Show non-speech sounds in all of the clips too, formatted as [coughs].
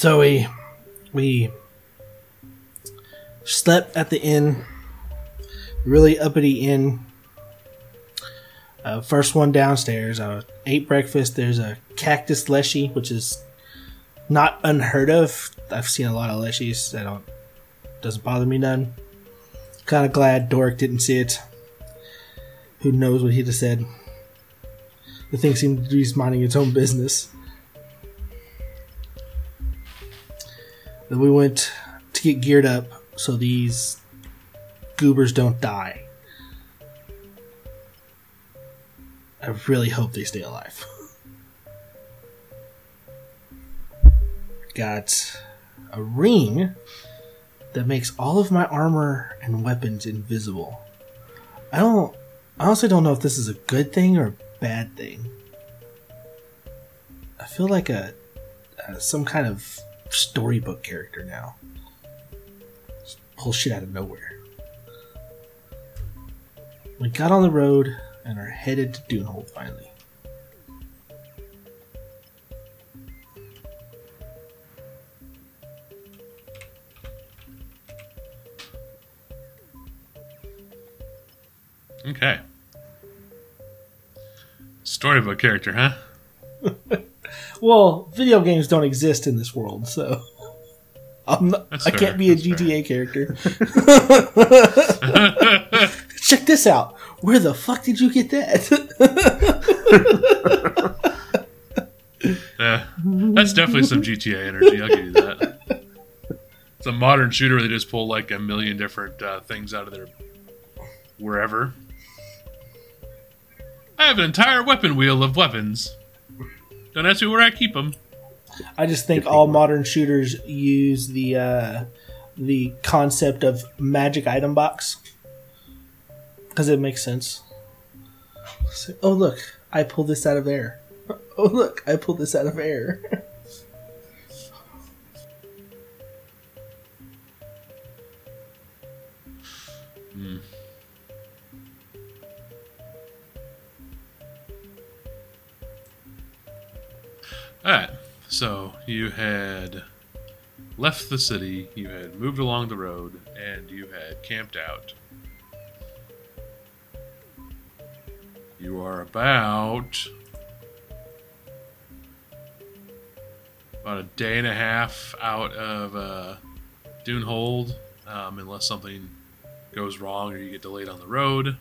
So we we slept at the inn, really uppity inn. Uh, first one downstairs. I ate breakfast. There's a cactus leshy, which is not unheard of. I've seen a lot of leshies. I don't doesn't bother me none. Kind of glad Doric didn't see it. Who knows what he'd have said? The thing seemed to be minding its own business. Then we went to get geared up so these goobers don't die. I really hope they stay alive. Got a ring that makes all of my armor and weapons invisible. I don't I honestly don't know if this is a good thing or a bad thing. I feel like a, a some kind of storybook character now. Just pull shit out of nowhere. We got on the road and are headed to Dunehold finally. Okay. Storybook character, huh? [laughs] Well, video games don't exist in this world, so I'm not, That's I fair, can't be a that's. GTA character. [laughs] [laughs] Check this out. Where the fuck did you get that? Yeah, that's definitely some GTA energy. I'll give you that. It's a modern shooter where they just pull like a million different uh, things out of their wherever. I have an entire weapon wheel of weapons. Don't ask me where I keep them. I just think all modern shooters use the uh, the concept of magic item box because it makes sense. So- oh look, I pulled this out of air. [laughs] Oh look, I pulled this out of air. All [laughs] right. So you had left the city, you had moved along the road, and you had camped out. You are about about a day and a half out of uh, Dunehold, um, unless something goes wrong or you get delayed on the road.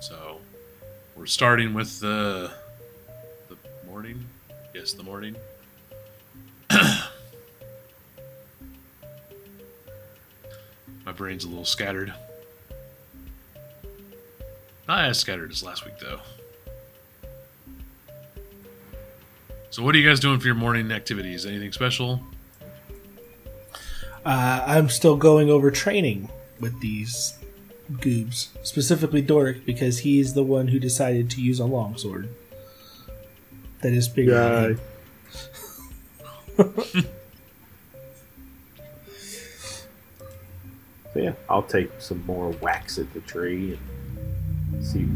So we're starting with the morning. Yes, the morning. [coughs] My brain's a little scattered. Not as scattered as last week, though. So, what are you guys doing for your morning activities? Anything special? Uh, I'm still going over training with these goobs, specifically Doric, because he's the one who decided to use a longsword. That is bigger than him. [laughs] So yeah, I'll take some more wax at the tree and see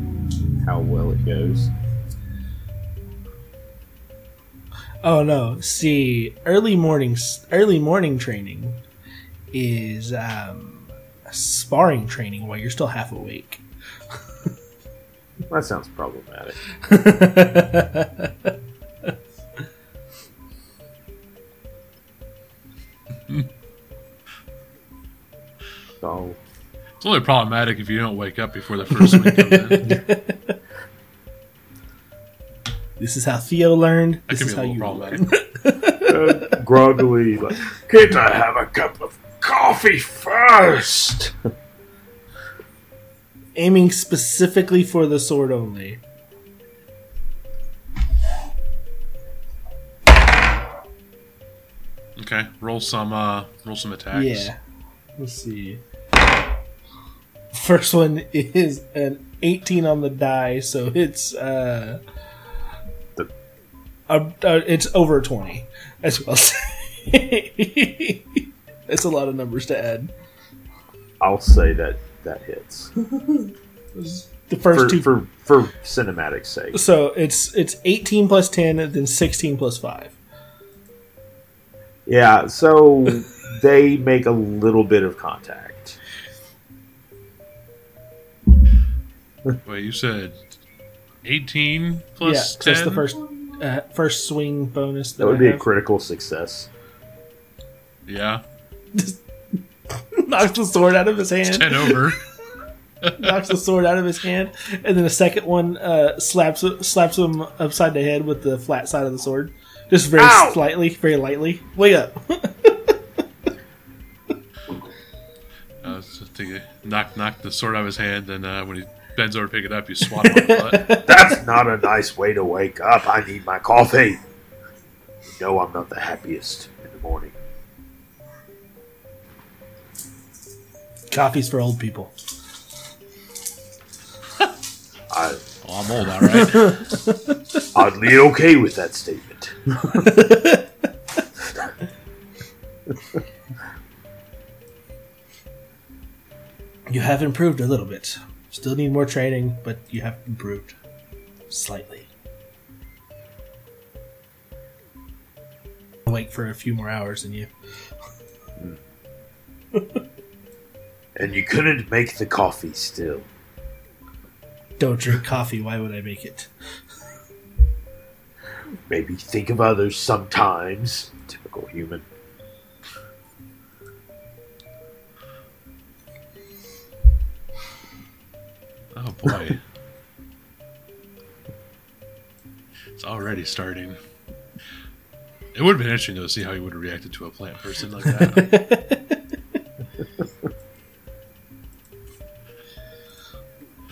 how well it goes. Oh no! See, early morning early morning training is um, sparring training while you're still half awake. That sounds problematic. [laughs] So It's only problematic if you don't wake up before the first one comes in. [laughs] this is how Theo learned. That This is be a how you problematic. learn. [laughs] uh, groggily, like, can't I have a cup of coffee first? Aiming specifically for the sword only. Okay, roll some uh roll some attacks. Yeah. Let's see. First one is an 18 on the die, so it's uh, The- uh, uh it's over 20 as well. [laughs] That's a lot of numbers to add. I'll say that that hits [laughs] The first for, two. for for cinematic sake. so it's it's 18 plus 10, and then 16 plus five. Yeah, so [laughs] they make a little bit of contact. Wait, you said 18 plus yeah, 'cause 10? that's the first uh, first swing bonus. That, That would I be a critical success. Yeah, [laughs] [laughs] knocks the sword out of his hand. 10 over. [laughs] knocks the sword out of his hand, and then the second one uh, slaps slaps him upside the head with the flat side of the sword, just very Ow! slightly, very lightly. Wake up! I was just thinking, knock, knock the sword out of his hand, and uh, when he bends over to pick it up, you swat him on the butt. [laughs] That's not a nice way to wake up. I need my coffee. You know I'm not the happiest in the morning. Coffee's for old people. [laughs] I, Oh, I'm old, all right. [laughs] oddly okay with that statement. You have improved a little bit. Still need more training, but you have improved slightly. Wait for a few more hours than you. Hmm. [laughs] And you couldn't make the coffee still. Don't drink coffee. Why would I make it? Maybe think of others sometimes. Typical human. Oh, boy. It's already starting. It would have been interesting, though, to see how he would have reacted to a plant person like that. [laughs]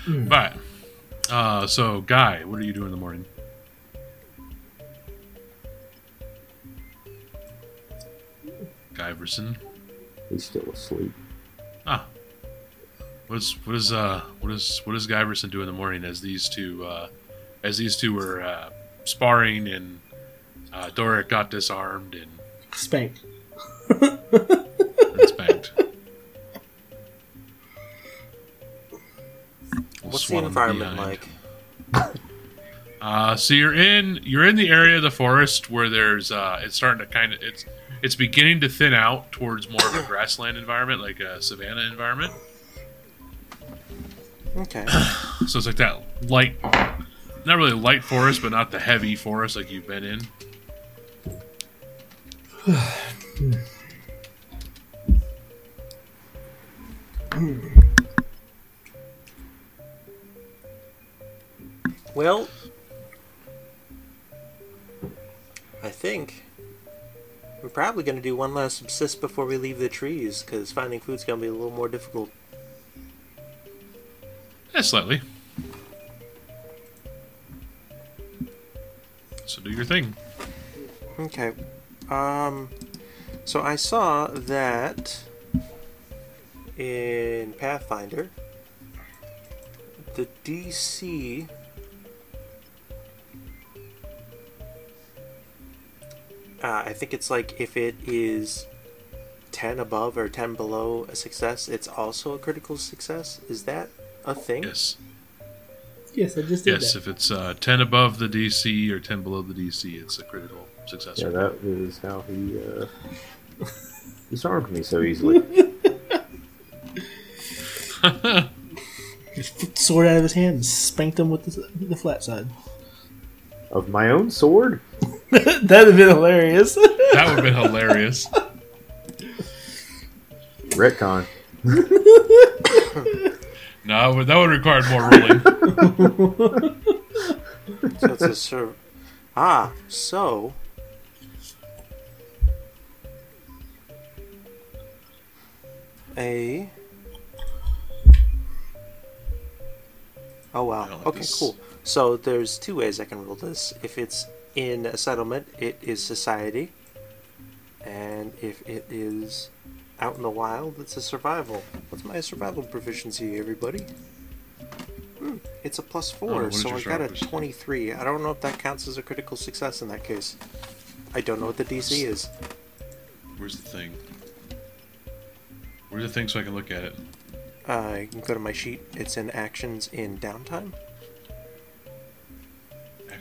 but, uh, so, Guy, what are you doing in the morning? Guy Iverson. He's still asleep. Ah. What is what is uh what is what does Guyverson do in the morning as these two uh as these two were uh sparring and uh Doric got disarmed and, Spanked. and [laughs] spanked. What's the environment behind. like? [laughs] Uh, so you're in you're in the area of the forest where there's uh, it's starting to kind of it's it's beginning to thin out towards more of a grassland environment, like a savanna environment. Okay. [clears throat] So it's like that light, not really light forest, but not the heavy forest like you've been in. [sighs] [sighs] [sighs] Well, I think we're probably going to do one last subsist before we leave the trees, because finding food's going to be a little more difficult. Yeah, slightly. So do your thing. Okay. Um, so I saw that in Pathfinder, the DC. Uh, I think it's like if it is 10 above or 10 below a success, it's also a critical success. Is that a thing? Yes. Yes, I just did Yes, that. if it's uh, 10 above the DC or 10 below the DC, it's a critical success. Yeah, that is how he uh, disarmed me so easily. Just flipped the sword out of his hand and spanked him with the, the flat side. Of my own sword? [laughs] That'd have been hilarious. [laughs] that would have been hilarious. Retcon. [laughs] No, but that would require more ruling. So it's a sur- Ah, so. A. Oh wow. Like Okay, this. cool. So there's two ways I can rule this. If it's in a settlement, it is society. And if it is out in the wild, it's a survival. What's my survival proficiency, everybody? Hmm, it's a plus Oh, four, is so I got a survival? 23. I don't know if that counts as a critical success in that case. I don't know what the DC is. Where's the thing? Where's the thing so I can look at it? Uh, you can go to my sheet. It's in actions in downtime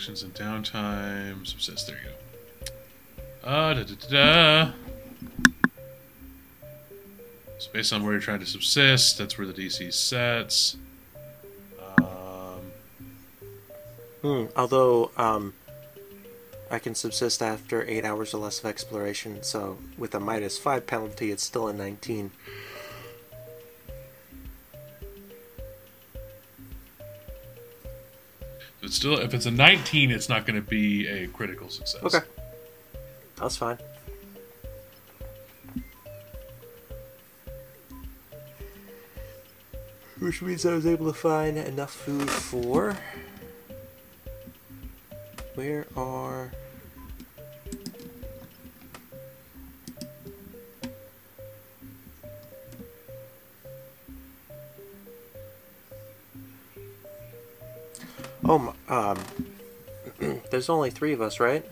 actions and downtime. subsist. there you go. Uh, da, da, da, da. So based on where you're trying to subsist, that's where the DC sets. Um, hmm, although um, I can subsist after eight hours or less of exploration, so with a minus five penalty, it's still a 19. It's still, if it's a 19, it's not going to be a critical success. Okay. That's fine. Which means I was able to find enough food for. Where are. Oh, um. [clears throat] there's only three of us, right?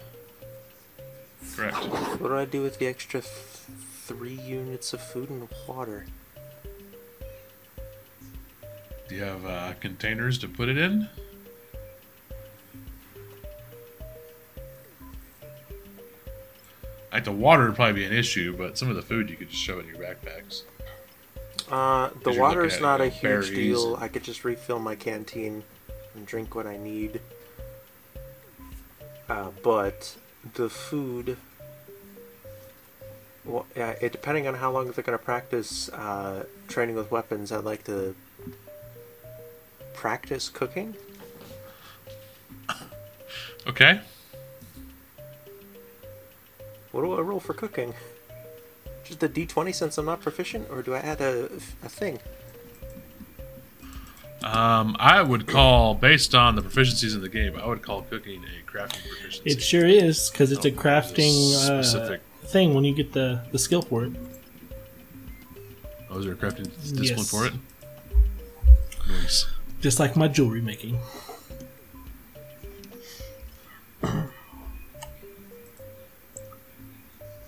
Correct. What do I do with the extra th- three units of food and water? Do you have uh, containers to put it in? Like the water would probably be an issue, but some of the food you could just shove in your backpacks. Uh, the water is not a huge deal. and- I could just refill my canteen and drink what I need. Uh, but the food, well, yeah, it depending on how long they're going to practice uh, training with weapons, I'd like to practice cooking. Okay. What do I roll for cooking? Just a d20 since I'm not proficient, or do I add a, a thing? Um, I would call, based on the proficiencies in the game, I would call cooking a crafting proficiency. It sure is because it's a crafting uh, specific. thing when you get the the skill for it. Oh, is there a crafting discipline Yes. for it? Nice. Just like my jewelry making.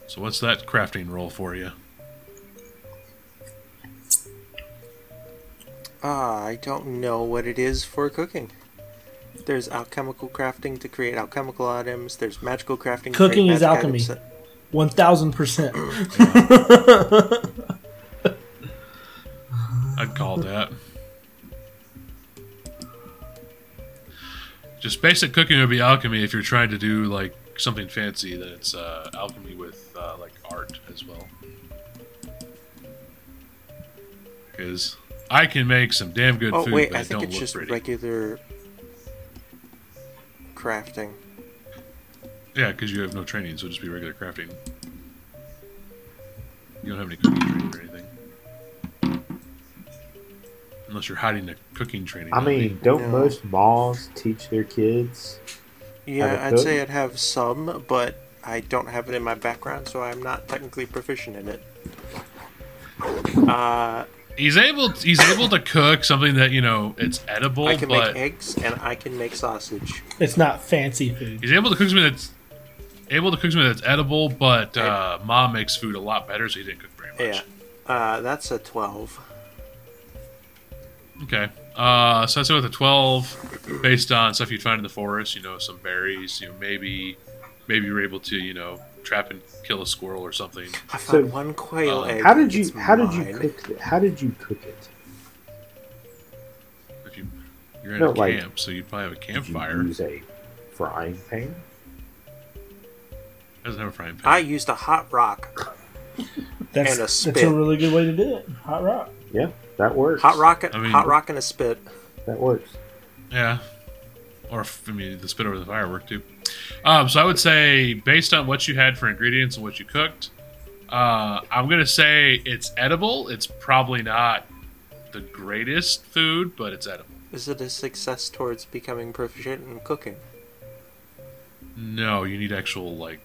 So what's that crafting roll for you? Ah, I don't know what it is for cooking. There's alchemical crafting to create alchemical items. There's magical crafting. to Cooking create is alchemy. items. One thousand percent. [laughs] I'd call that. Just basic cooking would be alchemy. If you're trying to do like something fancy, then it's uh, alchemy with uh, like art as well. Because I can make some damn good Oh food, wait, but I it think don't it's look just pretty. regular crafting. Yeah, because you have no training, so it'll just be regular crafting. You don't have any cooking training or anything. Unless you're hiding the cooking training. I mean, don't No. most malls teach their kids? Yeah, to I'd say? I'd have some, but I don't have it in my background, so I'm not technically proficient in it. Uh, he's able he's able to cook something that you know it's edible, I can but make eggs and I can make sausage. It's not fancy food. he's able to cook something that's able to cook something that's edible. But uh, mom makes food a lot better, so he didn't cook very much. Yeah, uh, that's a twelve. Okay. Uh, so that's with a 12 based on stuff you'd find in the forest, you know, some berries, you know, maybe, maybe you're able to, you know, trap and kill a squirrel or something. I So, found one quail uh, egg. How did you It's how did you cook it? How did you cook it? If you, you're in No, a like, camp, so you'd probably have a Did you campfire. use a frying pan? It doesn't have a frying pan. I used a hot rock. [laughs] That's, and a that's a really good way to do it. Hot rock. Yeah, that works. Hot rock, I mean- hot rock and a spit. That works. Yeah. Or, I mean, the spit over the fire worked too. Um, so I would say, based on what you had for ingredients and what you cooked, uh, I'm going to say it's edible. It's probably not the greatest food, but it's edible. Is it a success towards becoming proficient in cooking? No, you need actual, like,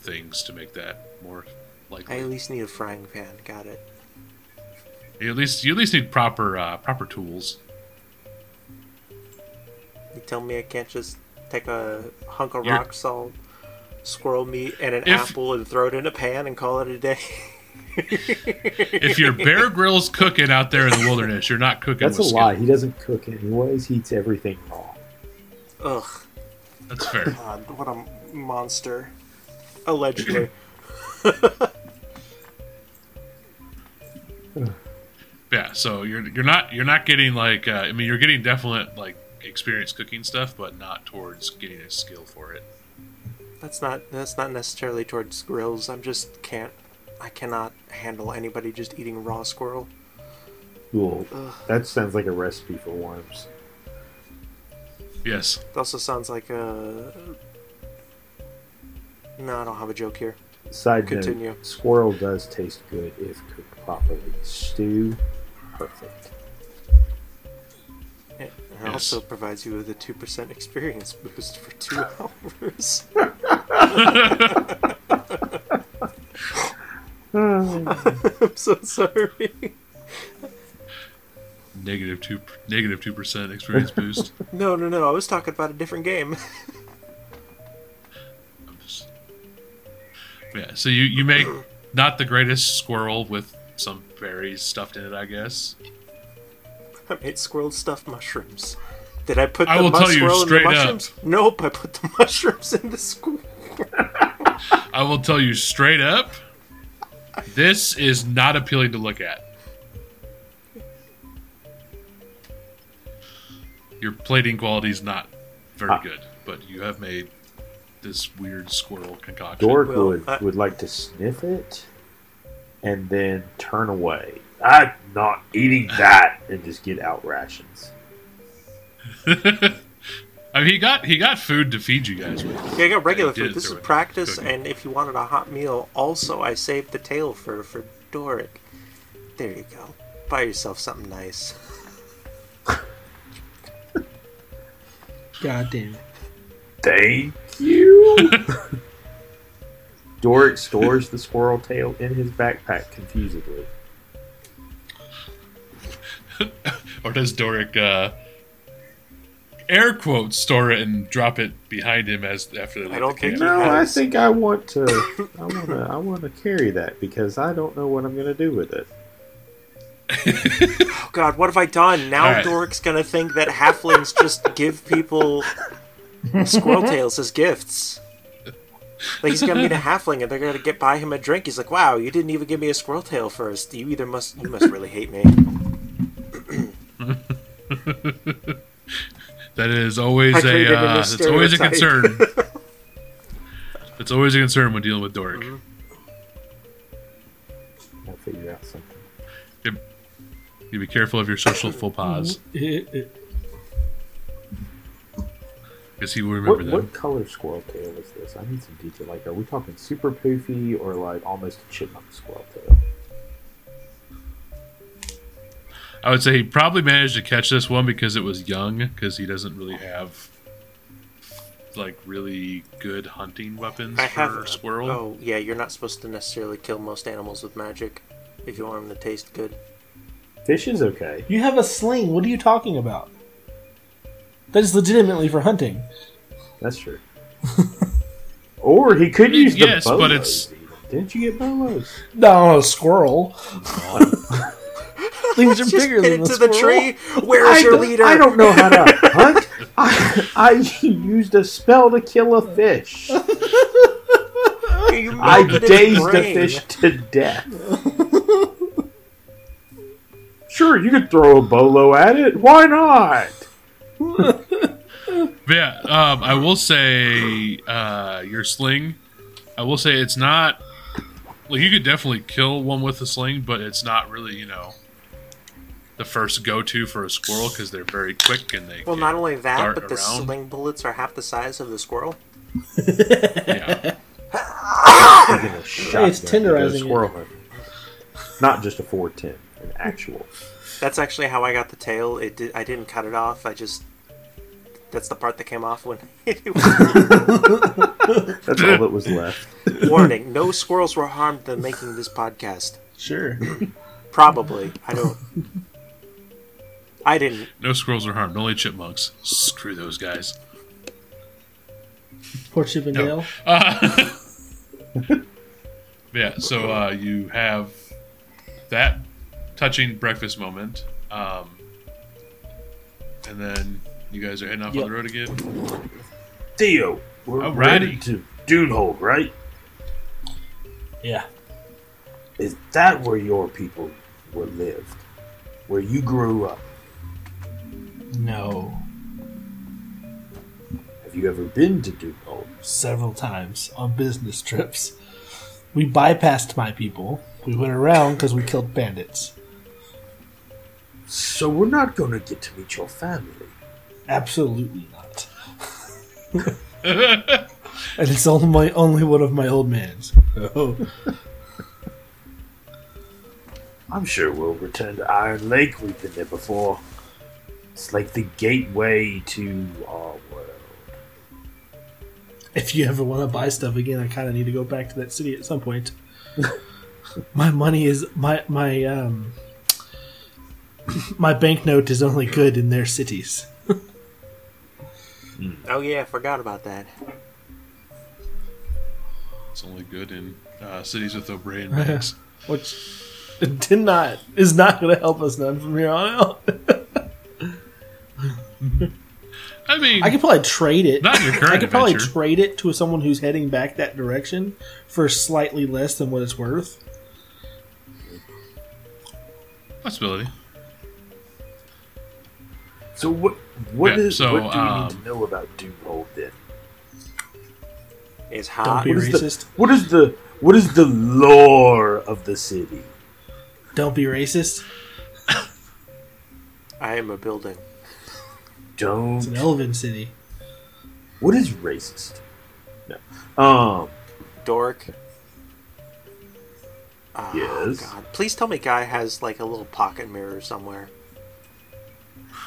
things to make that more likely. I at least need a frying pan. Got it. You at least you at least need proper uh, proper tools. You tell me I can't just take a hunk of You're- rock salt, squirrel meat, and an If- apple and throw it in a pan and call it a day? [laughs] If you're Bear Grylls cooking out there in the wilderness, you're not cooking. That's a with lie. He doesn't cook anyways. He eats everything raw. Ugh, That's fair. God, what a monster. Allegedly. [clears throat] Yeah, so you're you're not you're not getting like uh, I mean you're getting definite like experience cooking stuff, but not towards getting a skill for it. That's not that's not necessarily towards grills. I'm just can't I cannot handle anybody just eating raw squirrel. Cool. Ugh. That sounds like a recipe for worms. Yes, It also sounds like a No, I don't have a joke here. Side Continue. note: squirrel does taste good if cooked properly. Stew, perfect. It Yes. also provides you with a two percent experience boost for two [laughs] hours. [laughs] [laughs] I'm so sorry. negative two negative two percent experience boost. No, no, no. I was talking about a different game. Just- yeah, so you you make not the greatest squirrel with some berries stuffed in it, I guess. [laughs] I made squirrel stuffed mushrooms. Did I put the I will mus- tell you squirrel in the straight up. mushrooms? Nope, I put the [laughs] mushrooms in the squirrel. I will tell you straight up, this is not appealing to look at. Your plating quality is not very Ah. good, but you have made this weird squirrel concoction. Dork Well, would, I- would like to sniff it and then turn away. I'm not eating that and just get out rations. [laughs] I mean, he got he got food to feed you guys with. Yeah, I got regular Yeah, you did food. This is throw it in practice, cooking. and if you wanted a hot meal, also I saved the tail for for Doric. There you go. Buy yourself something nice. God damn it. Thank you. [laughs] Doric stores the squirrel tail in his backpack confusedly. Or does Doric uh, air quotes store it and drop it behind him as after they leave I don't the think camp? No, I think I want to. I [laughs] want to. I want to carry that because I don't know what I'm going to do with it. [laughs] Oh God, what have I done? Now Alright. Doric's gonna think that halflings just give people squirrel [laughs] tails as gifts. Like he's gonna meet a halfling and they're gonna get buy him a drink. He's like, "Wow, you didn't even give me a squirrel tail first. You either must you must really hate me." [laughs] That is always I a created a uh, new that's always a concern. [laughs] It's always a concern when dealing with Doric. I'll figure out something. You be careful of your social faux pas [laughs] because he will remember What, them. what color squirrel tail is this? I need some detail. Like, are we talking super poofy or like almost a chipmunk squirrel tail? I would say he probably managed to catch this one because it was young because he doesn't really have like really good hunting weapons I for have squirrel. Oh yeah, you're not supposed to necessarily kill most animals with magic if you want them to taste good. Fish is okay. You have a sling. What are you talking about? That is legitimately for hunting. That's true. [laughs] or he could mean, use the yes, but it's- Didn't you get bolos? No, a squirrel. [laughs] [laughs] Things are bigger than it a to the tree. Where's I your leader? I don't know how to [laughs] hunt. I, I used a spell to kill a fish. I dazed a fish to death. Sure, you could throw a bolo at it. Why not? [laughs] Yeah, um, I will say uh, your sling. I will say it's not like you could definitely kill one with a sling, but it's not really you know the first go to for a squirrel because they're very quick and they. Well, can not only that, dart but the around. sling bullets are half the size of the squirrel. Yeah. A It's to go tenderizing Squirrel hunting. Not just a 410, an actual. That's actually how I got the tail. It did, I didn't cut it off. I just that's the part that came off when. [laughs] [laughs] That's all that was left. [laughs] Warning: No squirrels were harmed in making this podcast. Sure. Probably. I don't. I didn't. No squirrels are harmed, only chipmunks. Screw those guys. Poor Chip and No. Dale. Uh, [laughs] yeah, so uh, you have that touching breakfast moment, um, and then you guys are heading off Yep. on the road again. Theo, we're Alrighty. ready to Dunehold, right? Yeah. Is that where your people were lived, where you grew up. No, Have you ever been to Dunehold? several times on business trips. We bypassed my people. We went around because we killed bandits. So we're not going to get to meet your family. Absolutely not. [laughs] and it's only my only one of my old mans. Oh, [laughs] I'm sure we'll return to Iron Lake. We've been there before. It's like the gateway to our world. if you ever want to buy stuff again, I kind of need to go back to that city at some point. [laughs] my money is my my um my banknote is only good in their cities. Oh yeah, I forgot about that. It's only good in uh, cities with O'Brien banks. [laughs] which did not is not going to help us none from here on out. [laughs] [laughs] I mean, I could probably trade it. Not your [laughs] current I could probably adventure. trade it to someone who's heading back that direction for slightly less than what it's worth. possibility. So what? What Yeah, is? so, what do we um, need to know about Dunehold then? It's Don't hot. be What is the- racist. What is the? What is the lore of the city? Don't be racist. I am a building. Don't. It's an elven city. What is racist? No. Um. Dork. Oh, Yes? God. Please tell me Guy has like a little pocket mirror somewhere. [laughs]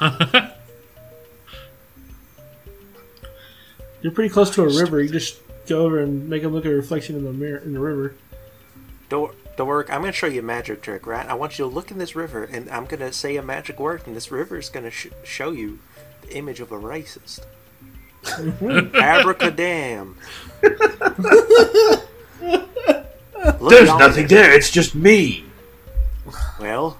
You're pretty close to a river. You just go over and make them look at a reflection in the mirror in the river. Dork, Dork, I'm going to show you a magic trick, right? I want you to look in this river, and I'm going to say a magic word, and this river is going to sh- show you the image of a racist. [laughs] Abracadam. [laughs] There's nothing there. It's just me. Well,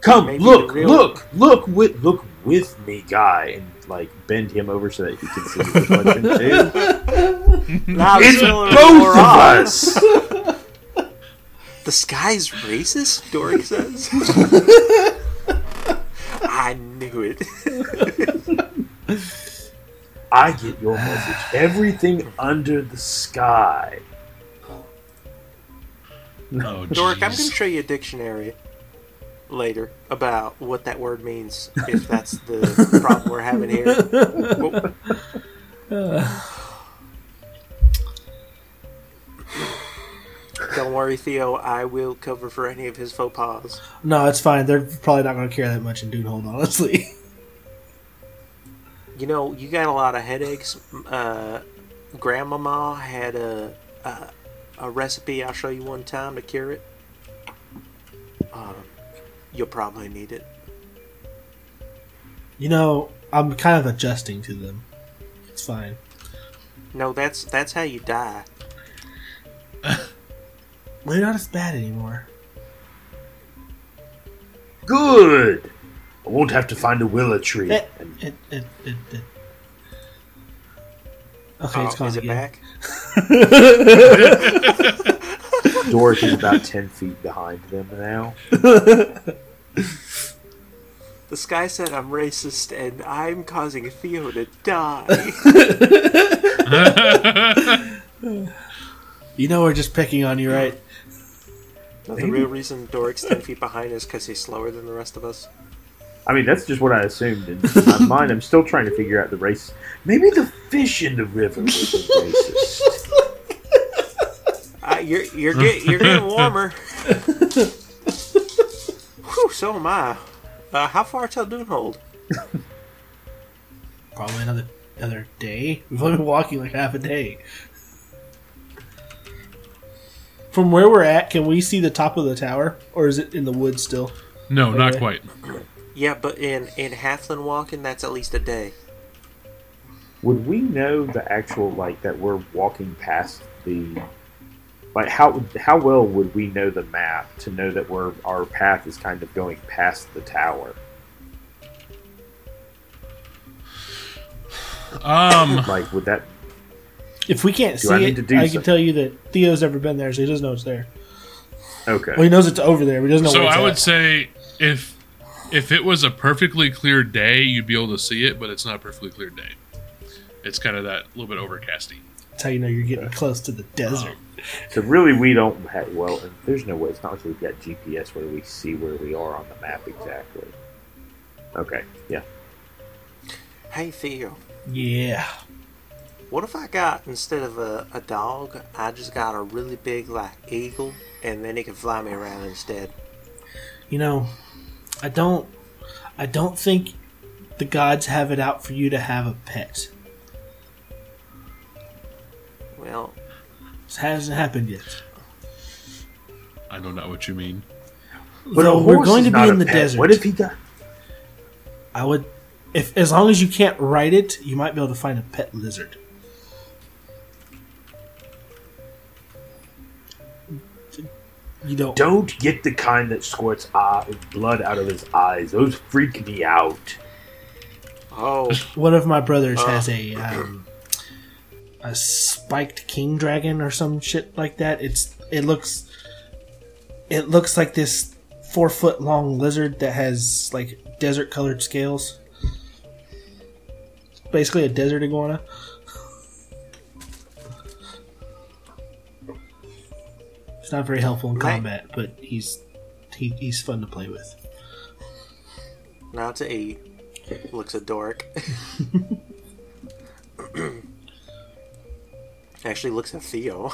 Come, look, real- look, look with look with me, guy, and like bend him over so that he can see the reflection [laughs] too. now It's both of I. us. The sky's racist, Dork says. I knew it. [laughs] I get your message. Everything under the sky. Oh, Dork, I'm going to show you a dictionary later about what that word means, if that's the problem we're having here. [laughs] [laughs] [sighs] [sighs] [sighs] Don't worry, Theo. I will cover for any of his faux pas. No, it's fine. They're probably not going to care that much in Dunehold, honestly. You know, you got a lot of headaches. Uh, Grandmama had a, a a recipe I'll show you one time to cure it. Um, you'll probably need it. You know, I'm kind of adjusting to them. It's fine. No, that's that's how you die. [laughs] They're not as bad anymore. Good. I won't have to find a willow tree. It, And it, it, it, it. Okay, it's Oh, gone is it again. back? [laughs] Doric is about ten feet behind them now. [laughs] The sky said I'm racist and I'm causing Theo to die. [laughs] You know we're just picking on you, right? No, the real reason Doric's 10 feet behind is because he's slower than the rest of us. I mean, that's just what I assumed. In my [laughs] mind, I'm still trying to figure out the race. Maybe the fish in the river was the racist. [laughs] Uh, you're you're get, you're getting warmer. [laughs] Whew, so am I. Uh, how far till Dunehold? Probably another another day. We've only been walking like half a day. From where we're at, can we see the top of the tower, or is it in the woods still? No, not quite. Yeah, but in in Halfling walking, that's at least a day. Would we know the actual like that we're walking past the like how how well would we know the map to know that we're our path is kind of going past the tower? Um, Like would that If we can't Do see I it, to do I so- can tell you that Theo's never been there, so he doesn't know it's there. Okay. Well, he knows it's over there, but he doesn't know So where it's I would at. say if if it was a perfectly clear day, you'd be able to see it, but it's not a perfectly clear day. It's kind of that little bit overcasty. That's how you know you're getting close to the desert. Um, so really, we don't have. Well, there's no way. It's not like we've got GPS where we see where we are on the map exactly. Okay. Yeah. Hey Theo, Yeah. What if I got instead of a, a dog, I just got a really big like eagle, and then it can fly me around instead. You know, I don't I don't think the gods have it out for you to have a pet. Well, This hasn't happened yet. I know not what you mean. But Though a we're horse going is to be not in a the pet. desert. What if he got? I would if as long as you can't ride it, you might be able to find a pet lizard. You don't Don't get the kind that squirts eye, blood out of his eyes. Those freak me out. oh, One of my brothers Uh. has a um, a spiked king dragon or some shit like that. It's it looks it looks like this four foot long lizard that has like desert colored scales. Basically, a desert iguana. Not very helpful in Right. combat, but he's he, he's fun to play with. not to eight. Looks a dork. [laughs] Actually, looks at Theo.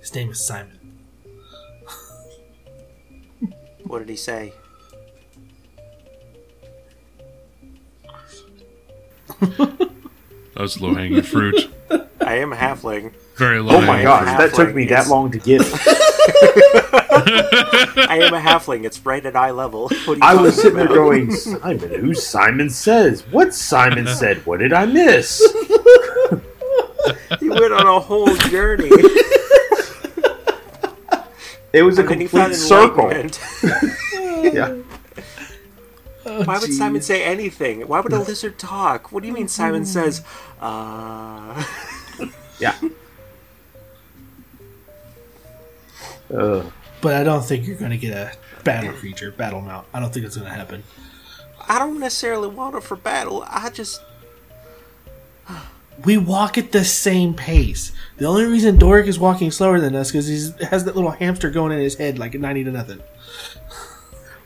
His name is Simon. What did he say? That was low hanging fruit. I am a halfling. Very low. Oh my hanging gosh, that took me that long to get. [laughs] I am a halfling. It's right at eye level. [laughs] What are you I was talking sitting there going, Simon, who Simon says? What Simon [laughs] said? What did I miss? He went on a whole journey. It was a and then he complete circle. enlightenment. Yeah. Why would Simon say anything? Why would a lizard talk? What do you mean Simon says, uh... Yeah. Uh, But I don't think you're going to get a battle creature, battle mount. I don't think it's going to happen. I don't necessarily want it for battle. I just... We walk at the same pace. The only reason Doric is walking slower than us because he has that little hamster going in his head like a 90 to nothing.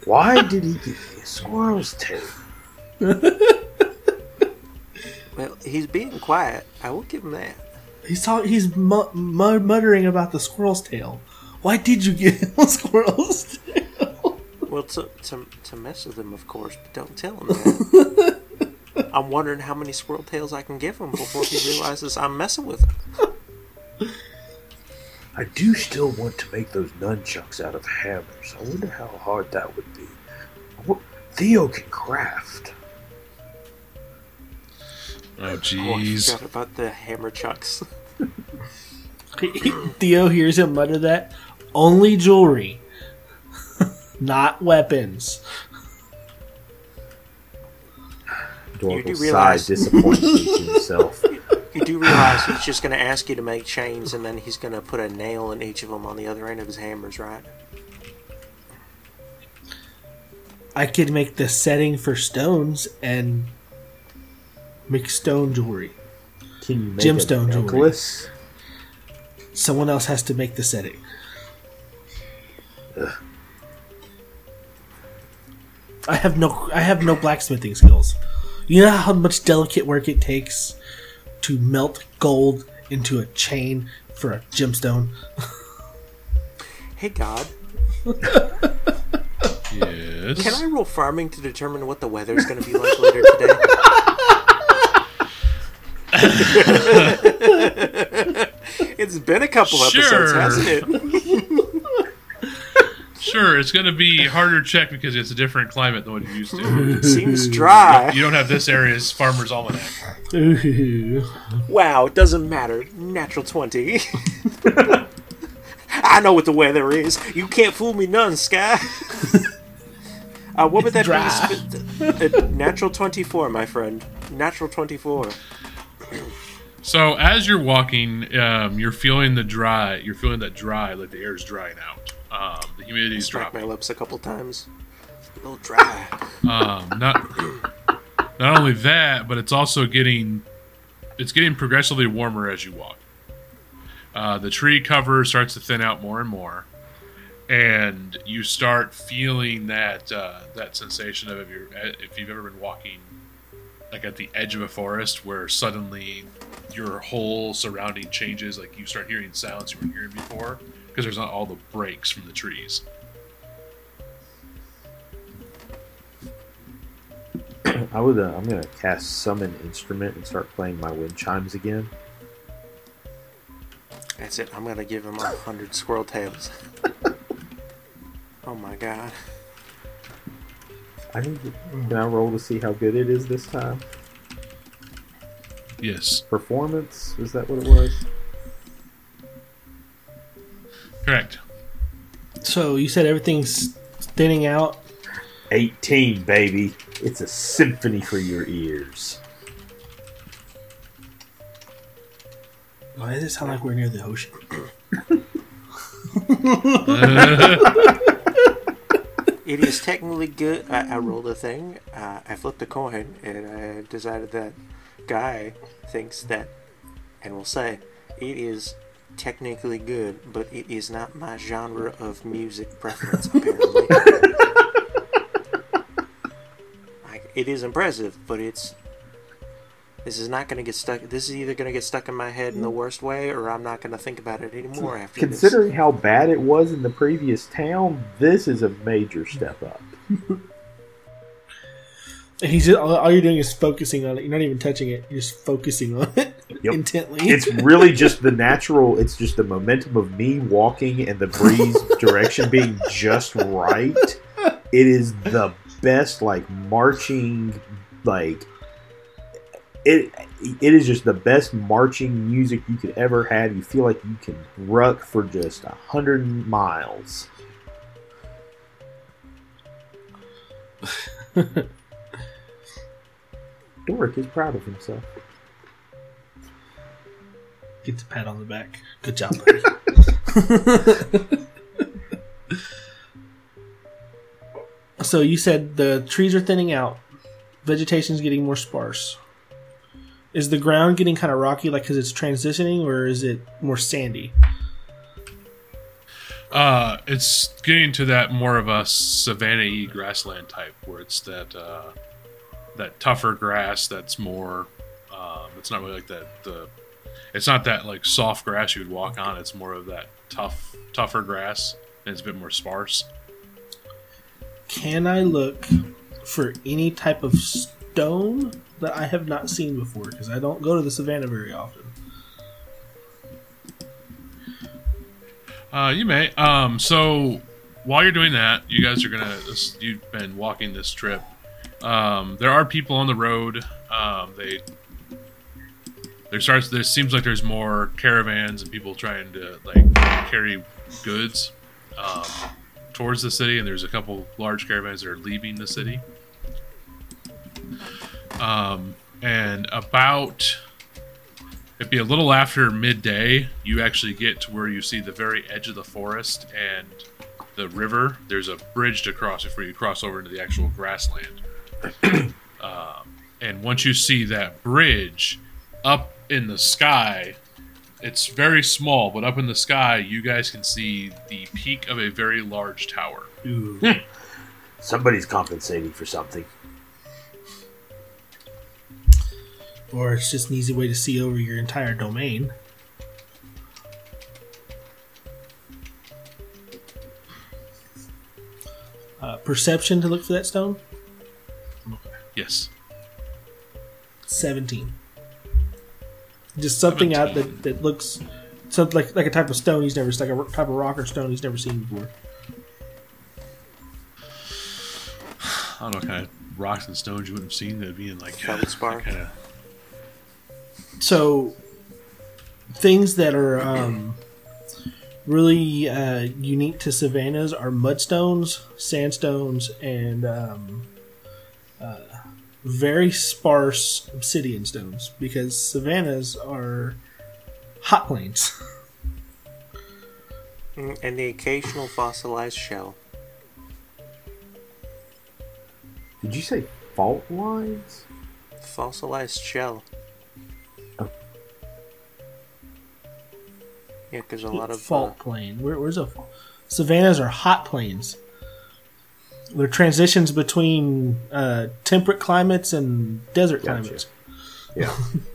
why did he give me a squirrel's tail? [laughs] Well, he's being quiet. I will give him that. He's talk, he's mu- mu- muttering about the squirrel's tail. Why did you give [laughs] him a squirrel's tail? Well, to, to, to mess with him, of course, but don't tell him that. [laughs] I'm wondering how many squirrel tails I can give him before he realizes I'm messing with him. I do still want to make those nunchucks out of hammers. I wonder how hard that would be. What, Theo can craft. Oh Oh, I jeez. forgot about the hammer chucks. [laughs] Theo hears him mutter that. Only jewelry, not weapons. Adorable do sigh, realize- disappointed [laughs] himself. You do realize he's just going to ask you to make chains, and then he's going to put a nail in each of them on the other end of his hammers, right? I could make the setting for stones and make stone jewelry. Can you make Gemstone a jewelry. Someone else has to make the setting. I have no I have no blacksmithing skills. You know how much delicate work it takes to melt gold into a chain for a gemstone? Hey, God, Yes. can I roll farming to determine what the weather's going to be like later today? [laughs] it's been a couple episodes, hasn't it? Sure, it's going to be harder to check because it's a different climate than what you're used to. [laughs] Seems [laughs] dry. you don't have this area's farmer's almanac. Ooh. [laughs] Wow, it doesn't matter. Natural 20. I know what the weather is. You can't fool me none, Sky. Uh, what would that dry. be? Sp- uh, natural 24, my friend. Natural 24. So as you're walking, um, you're feeling the dry. You're feeling that dry, like the air's drying out. Um, the humidity is Smack my lips a couple times. A little dry. Um, not not only that, but it's also getting it's getting progressively warmer as you walk. Uh, the tree cover starts to thin out more and more, and you start feeling that uh, that sensation of if you're if you've ever been walking like at the edge of a forest where suddenly your whole surrounding changes like you start hearing sounds you weren't hearing before because there's not all the breaks from the trees [clears throat] I would. Uh, I'm gonna cast summon instrument and start playing my wind chimes again. That's it. I'm gonna give him a hundred squirrel tails. oh my god. I need. To, can I roll to see how good it is this time? yes Performance is that what it was? Correct So you said everything's thinning out. 18, baby. It's a symphony for your ears. Why does it sound like we're near the ocean? It is technically good. I, I rolled a thing. Uh, I flipped a coin, and I decided that guy thinks that, and will say, it is technically good, but it is not my genre of music preference. [laughs] Apparently, like, it is impressive, but it's. This is not going to get stuck. This is either going to get stuck in my head in the worst way, or I'm not going to think about it anymore after this. Considering how bad it was in the previous town, this is a major step up. [laughs] He's just, all, all you're doing is focusing on it. You're not even touching it. You're just focusing on it Yep. intently. It's really just the natural. It's just the momentum of me walking and the breeze [laughs] direction being just right. It is the best, like marching, like it. It is just the best marching music you could ever have. You feel like you can ruck for just a hundred miles. [laughs] Doric is proud of himself. Gets a pat on the back. Good job, buddy. [laughs] so you said the trees are thinning out. Vegetation's getting more sparse. Is the ground getting kind of rocky, like because it's transitioning, or is it more sandy? Uh, it's getting to that more of a savanna-y grassland type, where it's that uh, that tougher grass that's more. Um, it's not really like that. The it's not that like soft grass you would walk on. It's more of that tough, tougher grass, and it's a bit more sparse. Can I look for any type of stone that I have not seen before? Because I don't go to the savannah very often. Uh, you may. Um, so while you're doing that, you guys are gonna. You've been walking this trip. Um, there are people on the road. Um, they there starts. There seems like there's more caravans and people trying to like carry goods um, towards the city, and there's a couple large caravans that are leaving the city. Um, and about it'd be a little after midday you actually get to where you see the very edge of the forest and the river there's a bridge to cross before you cross over into the actual grassland [clears throat] um, and once you see that bridge up in the sky it's very small but up in the sky you guys can see the peak of a very large tower Somebody's compensating for something. or it's just an easy way to see over your entire domain. Uh, perception to look for that stone? yes 17. Just something out that, that looks something like, like a type of stone he's never like a type of rock or stone he's never seen before. [sighs] i don't know kind of rocks and stones you wouldn't have seen that'd be in like Feldspar. kind of So, things that are um, really uh, unique to savannas are mudstones, sandstones, and um, very sparse obsidian stones because savannas are hot plains. [laughs] Mm, And the occasional fossilized shell. Did you say fault lines? Fossilized shell. Oh. Yeah, there's a lot of fault uh, plain. Where, where's a savannas are hot plains. They're transitions between uh, temperate climates and desert Gotcha. climates. Yeah. [laughs]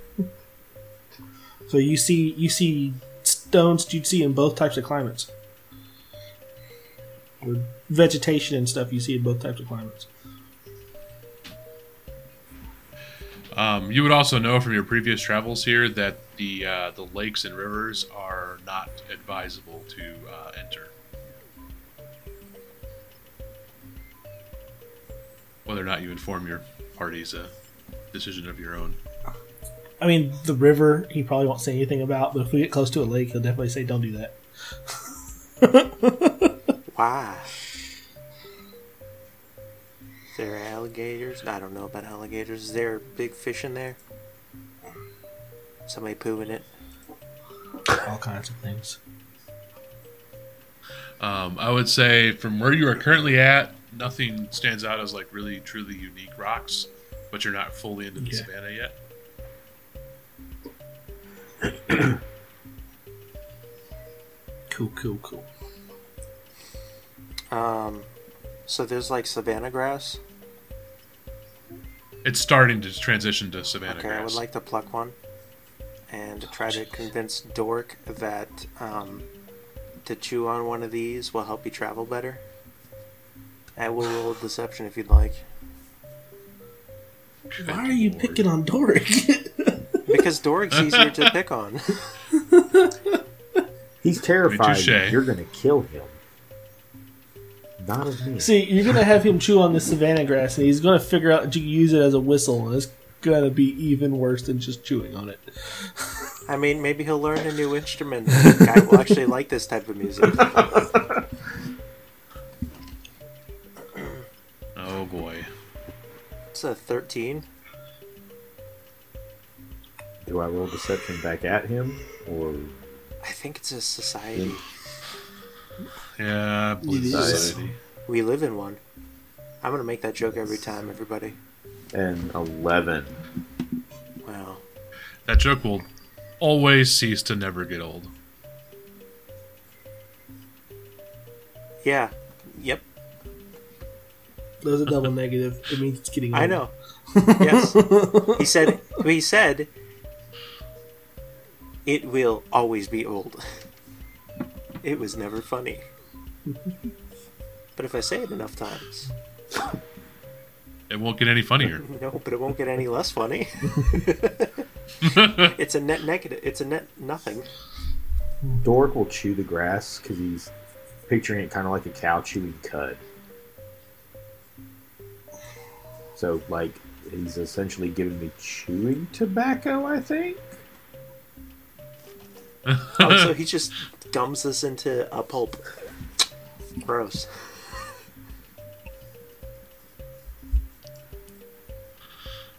So you see you see stones you'd see in both types of climates. With vegetation and stuff you see in both types of climates. Um, you would also know from your previous travels here that the uh, the lakes and rivers are not advisable to uh, enter. Whether or not you inform your party's a decision of your own. I mean, the river he probably won't say anything about, but if we get close to a lake, he'll definitely say, "Don't do that." [laughs] Why? Is there alligators? I don't know about alligators. Is there a big fish in there? Somebody pooing it? All kinds of things. Um, I would say from where you are currently at, nothing stands out as like really truly unique rocks, but you're not fully into the Yeah. savannah yet. [clears throat] Cool, cool, cool. Um, so there's like savanna grass. It's starting to transition to savannah grass. Okay, grass. I would like to pluck one and try to convince Dork that um, to chew on one of these will help you travel better. I will roll deception if you'd like. Good Why are you lord. picking on Doric? [laughs] Because Dork's easier to pick on. [laughs] He's terrified touche. you're going to kill him. Not of me. See, you're gonna have him chew on the savannah grass, and he's gonna figure out that you can use it as a whistle, and it's gonna be even worse than just chewing on it. I mean, maybe he'll learn a new instrument. [laughs] The guy will actually like this type of music. Oh boy. It's a 13. Do I roll deception back at him? Or. I think it's a society. Yeah, I believe It is. society. We live in one. I'm gonna make that joke every time, everybody. And 11. Wow. That joke will always cease to never get old. Yeah. Yep. Those are double negative. It means it's getting. I know. [laughs] Yes. He said. He said. It will always be old. [laughs] It was never funny. But if I say it enough times, It won't get any funnier. [laughs] no, but it won't get any less funny. it's a net negative. It's a net nothing. Dork will chew the grass because he's picturing it kind of like a cow chewing cud. So, like, he's essentially giving me chewing tobacco, I think? Oh, so [laughs] he just gums this into a pulp. Gross.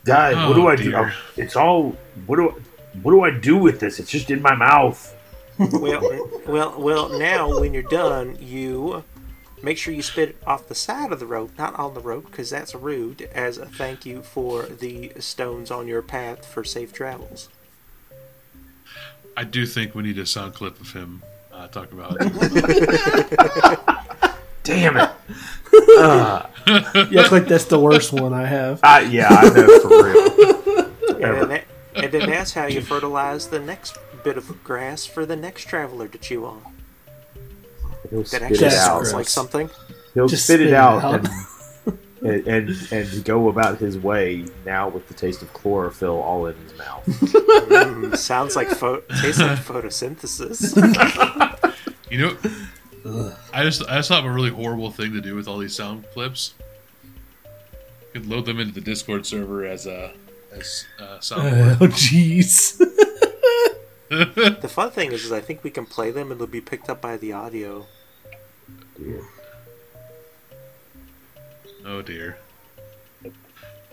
Guys, Oh, what do oh, I do? Oh, it's all. What do I, what do I do with this? It's just in my mouth. Well, well, well. Now, when you're done, you make sure you spit it off the side of the road, not on the road, because that's rude. As a thank you for the stones on your path for safe travels. I do think we need a sound clip of him uh, talk about it. [laughs] Damn it. uh, You act like that's the worst one I have. I, yeah, I know for real. And then, that, and then that's how you fertilize the next bit of grass for the next traveler to chew on. He'll That spit actually it out. sounds gross. like something. He'll Just spit it out, out. And, and and and go about his way now with the taste of chlorophyll all in his mouth. [laughs] Mm, sounds like pho- tastes like photosynthesis. [laughs] You know, I just I just thought of a really horrible thing to do with all these sound clips. You could load them into the Discord server as a as uh, soundboard. Oh, [laughs] jeez. the fun thing is, is I think we can play them and they'll be picked up by the audio. Dear. oh dear.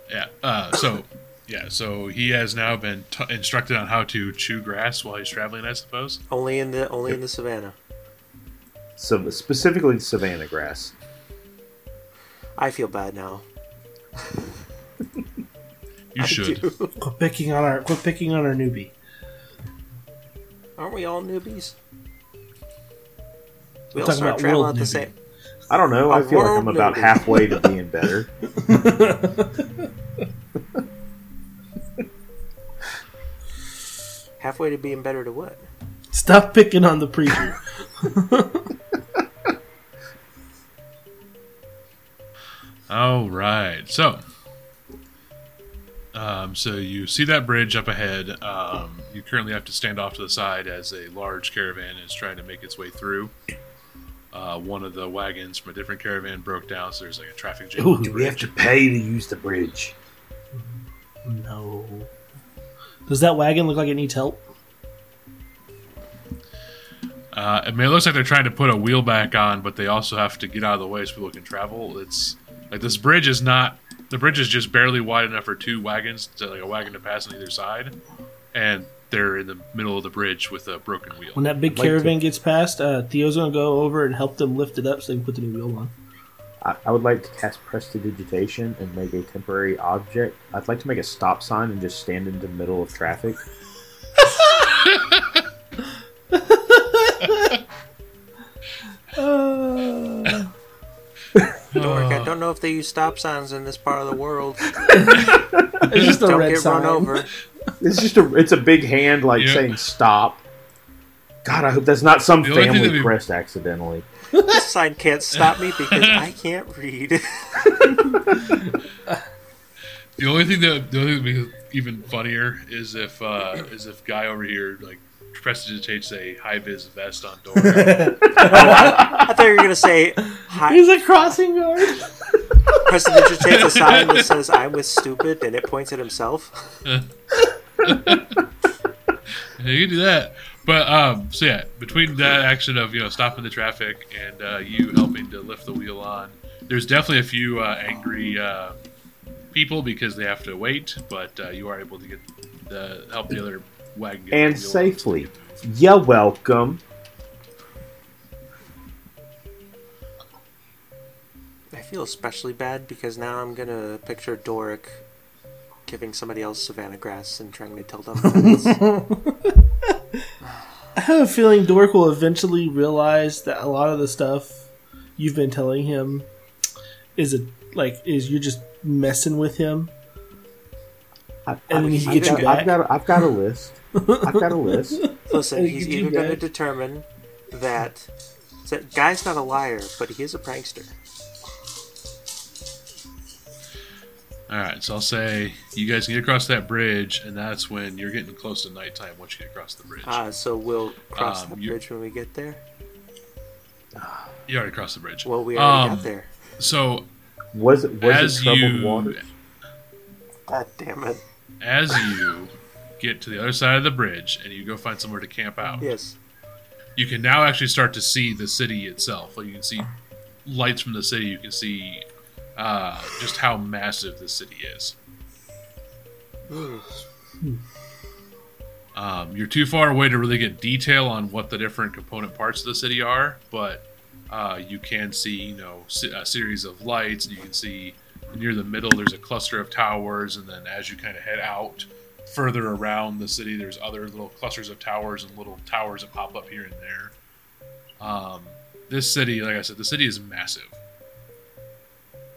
Yeah. Uh, so [coughs] yeah. So he has now been t- instructed on how to chew grass while he's traveling. I suppose. Only in the only in the savannah. So specifically savannah grass. I feel bad now. You [laughs] should. Quit picking on our quit picking on our newbie. Aren't we all newbies? We all start traveling at the same. I don't know. A I feel like I'm world about halfway to being better. [laughs] Halfway to being better to what? Stop picking on the preacher. [laughs] All right. So, um, so you see that bridge up ahead. Um, you currently have to stand off to the side as a large caravan is trying to make its way through. Uh, one of the wagons from a different caravan broke down, so there's like a traffic jam. Ooh. on the Do we have to pay to use the bridge? no. Does that wagon look like it needs help? Uh, I mean, it looks like they're trying to put a wheel back on, but they also have to get out of the way so people can travel. It's like this bridge is not. The bridge is just barely wide enough for two wagons, to, like a wagon to pass on either side, and they're in the middle of the bridge with a broken wheel. When that big I'd like caravan gets past, uh, Theo's gonna go over and help them lift it up so they can put the new wheel on. I, I would like to cast prestidigitation and make a temporary object. I'd like to make a stop sign and just stand in the middle of traffic. Uh, [laughs] Dork, I don't know if they use stop signs in this part of the world. [laughs] it's just a don't red get sign. run over. It's just a it's a big hand like Yeah. saying stop. God, I hope that's not some The family that'd be- crest accidentally. This sign can't stop me because I [laughs] can't read. The only thing that the only thing that makes it even funnier is if uh, is if guy over here like prestidigitates a high vis vest on door. [laughs] I thought you were gonna say, "Hi." He's a crossing guard. President takes a sign that says "I'm with stupid" and it points at himself. Yeah, [laughs] you can do that. But um, so yeah, between that action of you know stopping the traffic and uh, you helping to lift the wheel on, there's definitely a few uh, angry uh, people because they have to wait. But uh, you are able to get the help the other wagon get And the wheel on. safely. You're welcome. I feel especially bad because now I'm gonna picture Doric giving somebody else Savannah grass and trying to tell them. [laughs] I have a feeling Dork will eventually realize that a lot of the stuff you've been telling him is a like is you're just messing with him. I, I, and then he gets you back. I've got a, I've got a list. [laughs] I've got a list. Listen, And he's you either going to determine that that guy's not a liar, but he is a prankster. All right, so I'll say you guys can get across that bridge, and that's when you're getting close to nighttime once you get across the bridge. Uh, so we'll cross Um, that you- bridge when we get there. [sighs] you already crossed the bridge. Well, we already Um, got there. So Was it was as it troubled you water? God damn it! as you get to the other side of the bridge and you go find somewhere to camp out, Yes. you can now actually start to see the city itself. Like you can see lights from the city. You can see uh, just how massive the city is. Um, you're too far away to really get detail on what the different component parts of the city are, but uh, you can see, you know, se- a series of lights. and You can see near the middle there's a cluster of towers, and then as you kind of head out further around the city, there's other little clusters of towers and little towers that pop up here and there. Um, this city, like I said, the city is massive.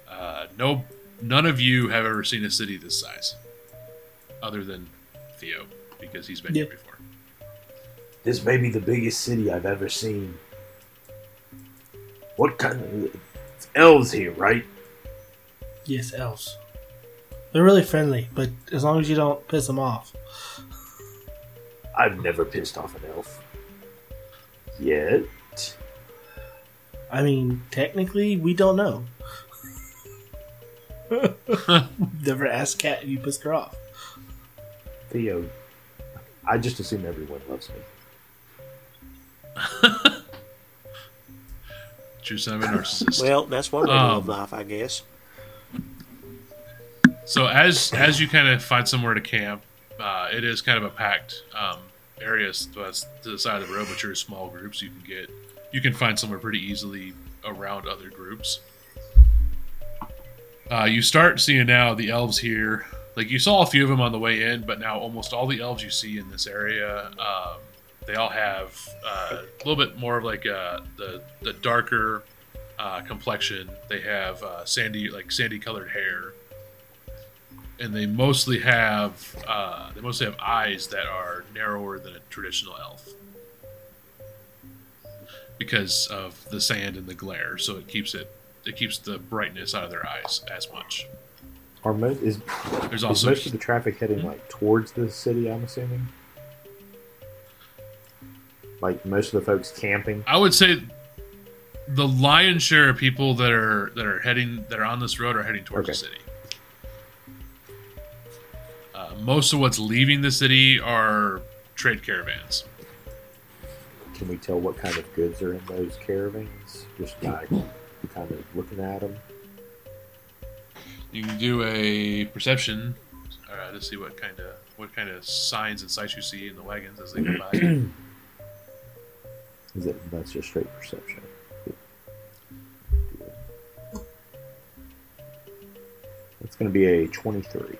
Uh, no, none of you have ever seen a city this size, other than Theo, because he's been Yeah. here before. This may be the biggest city I've ever seen. What kind of elves here, right? Yes, elves. They're really friendly, but as long as you don't piss them off. I've never pissed off an elf. Yet. I mean, technically, we don't know. [laughs] Never asked Cat if you pissed her off. Theo. I just assume everyone loves me. True son of a narcissist. Well, that's one way to Um, live life, I guess. So as as you kind of find somewhere to camp, uh, it is kind of a packed um, area to the side of the road, but you're small groups. You can get you can find somewhere pretty easily around other groups. Uh, you start seeing now the elves here. Like you saw a few of them on the way in, but now almost all the elves you see in this area, um, they all have uh, a little bit more of like uh, the the darker uh, complexion. They have uh, sandy like sandy colored hair, and they mostly have uh, they mostly have eyes that are narrower than a traditional elf because of the sand and the glare. So it keeps it it keeps the brightness out of their eyes as much. Are most is, There's is also most of the traffic heading like towards the city? I'm assuming. Like most of the folks camping. I would say the lion's share of people that are that are heading that are on this road are heading towards the city. Uh, most of what's leaving the city are trade caravans. Can we tell what kind of goods are in those caravans? Just by kind of looking at them. You can do a perception uh, to see what kind of what kind of signs and sights you see in the wagons as they go by. [clears throat] Is it that's just straight perception? It's going to be a 23.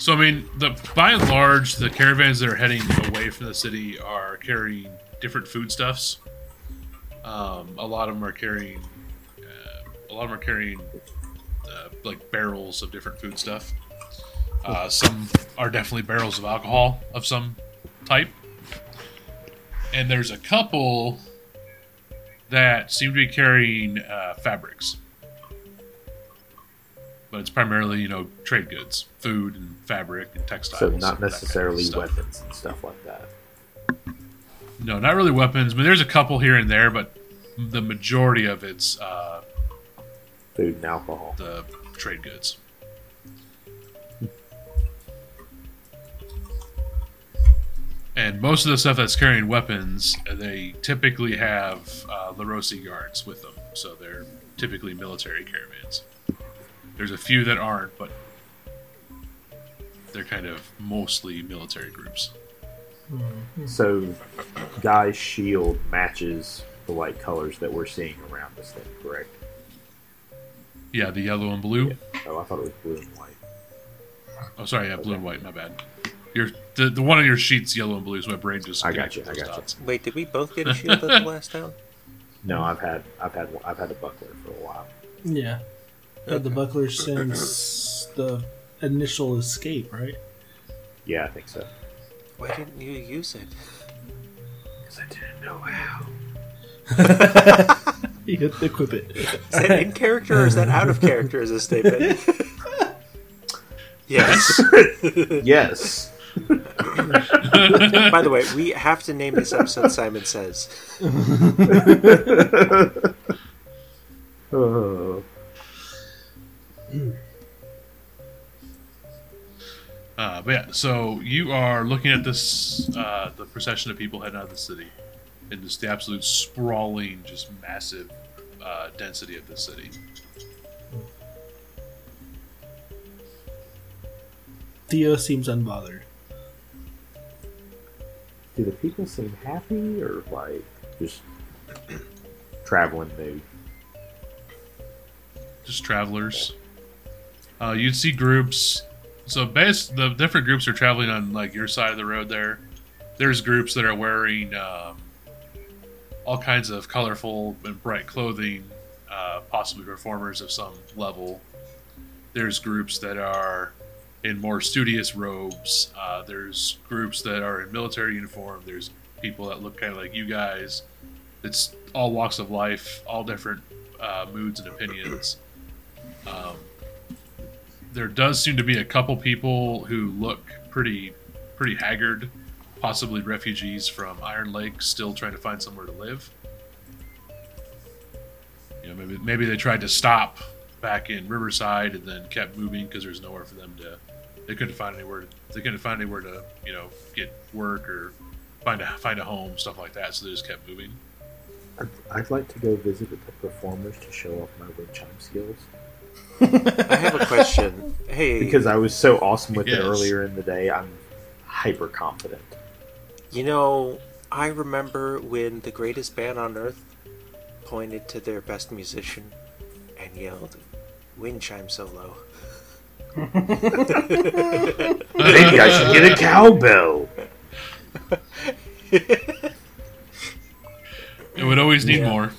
So I mean, the by and large, the caravans that are heading away from the city are carrying different foodstuffs. Um, a lot of them are carrying, uh, a lot of them are carrying uh, like barrels of different food stuff. Uh, some are definitely barrels of alcohol of some type, and there's a couple that seem to be carrying uh, fabrics but it's primarily you know trade goods, food and fabric and textiles. So not that kind of necessarily weapons and stuff like that. No, not really weapons. I mean, there's a couple here and there, but the majority of it's uh, Food and alcohol. the trade goods. And most of the stuff that's carrying weapons, they typically have uh, Larosi guards with them, so they're typically military caravans. There's a few that aren't, but they're kind of mostly military groups. Mm-hmm. So, Guy's shield matches the light colors that we're seeing around this thing, correct? Yeah, the yellow and blue. Oh, I thought it was blue and white. Oh, sorry, yeah, blue and white. My bad. Your the, the one on your sheets, yellow and blue, is my brain just. I got you, I those got you. dots. Wait, did we both get a [laughs] shield at the last town? No, I've had, I've had, I've had a buckler for a while. Yeah. Had the buckler [clears throat] since the initial escape, right? Yeah, I think so. Why didn't you use it? Because I didn't know how. [laughs] You have to equip it. Is that in character or is that out of character as a statement? [laughs] yes. yes. [laughs] By the way, we have to name this episode Simon Says. Oh. Uh, but yeah, so you are looking at this uh, the procession of people heading out of the city, and just the absolute sprawling, just massive uh, density of this city. Theo seems unbothered. Do the people seem happy or like just traveling mood? just travelers. Uh, you'd see groups. So base the different groups are traveling on like your side of the road. There, there's groups that are wearing um, all kinds of colorful and bright clothing, uh, possibly performers of some level. There's groups that are in more studious robes. Uh, there's groups that are in military uniform. There's people that look kind of like you guys. It's all walks of life, all different uh, moods and opinions. Um, there does seem to be a couple people who look pretty, pretty haggard, possibly refugees from Iron Lake, still trying to find somewhere to live. You know, maybe maybe they tried to stop back in Riverside and then kept moving because there's nowhere for them to. They couldn't find anywhere. They couldn't find anywhere to you know get work or find a find a home, stuff like that. So they just kept moving. I'd, I'd like to go visit the performers to show off my wind chime skills I have a question. [laughs] Hey, because I was so awesome with Yes. it earlier in the day. I'm hyper confident. You know, I remember when the greatest band on earth pointed to their best musician and yelled, "Wind chime solo." [laughs] Maybe I should get a cowbell. It would always need Yeah. more.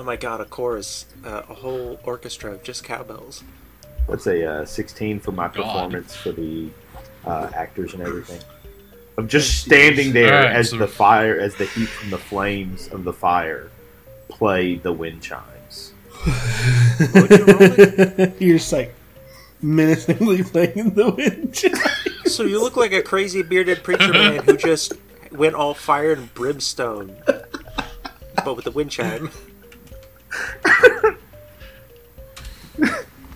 Oh my god, a chorus, uh, a whole orchestra of just cowbells. What's a uh, 16 for my God. performance for the uh, actors and everything? I'm just standing there Alright, as so- the fire, as the heat from the flames of the fire play the wind chimes. you [laughs] You're just like menacingly [laughs] playing the wind. chimes. So you look like a crazy bearded preacher man who just went all fire and brimstone, but with the wind chime. [laughs]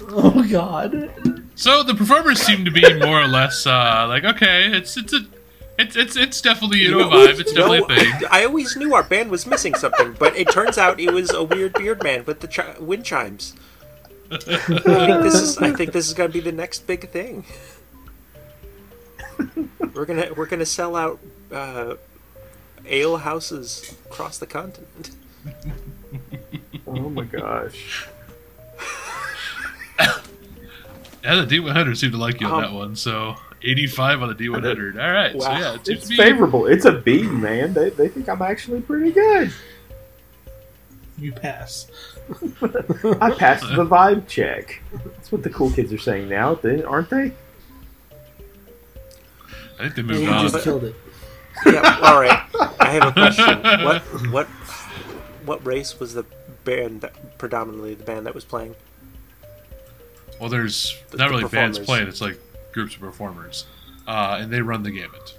oh God. So the performers seem to be more or less uh, like, okay, it's it's a, it's it's it's definitely you know a vibe. It's definitely No, a thing. I always knew our band was missing something, but it turns out it was a weird beard man with the chi- wind chimes. I think this is. I think this is going to be the next big thing. We're gonna we're gonna sell out uh, ale houses across the continent. Oh my gosh! Yeah, the D100 seemed to like you on Um, that one. So 85 on the D100. All right. So Wow. yeah, it It's favorable. It's a B, man. They, they think I'm actually pretty good. You pass. I passed the vibe check. That's what the cool kids are saying now, they- aren't they? I think they Yeah, moved you on. just killed it. Yeah. All right. I have a question. [laughs] What what what race was the band that predominantly the band that was playing? Well, there's The- not the really bands playing; it's like groups of performers, uh, and they run the gamut.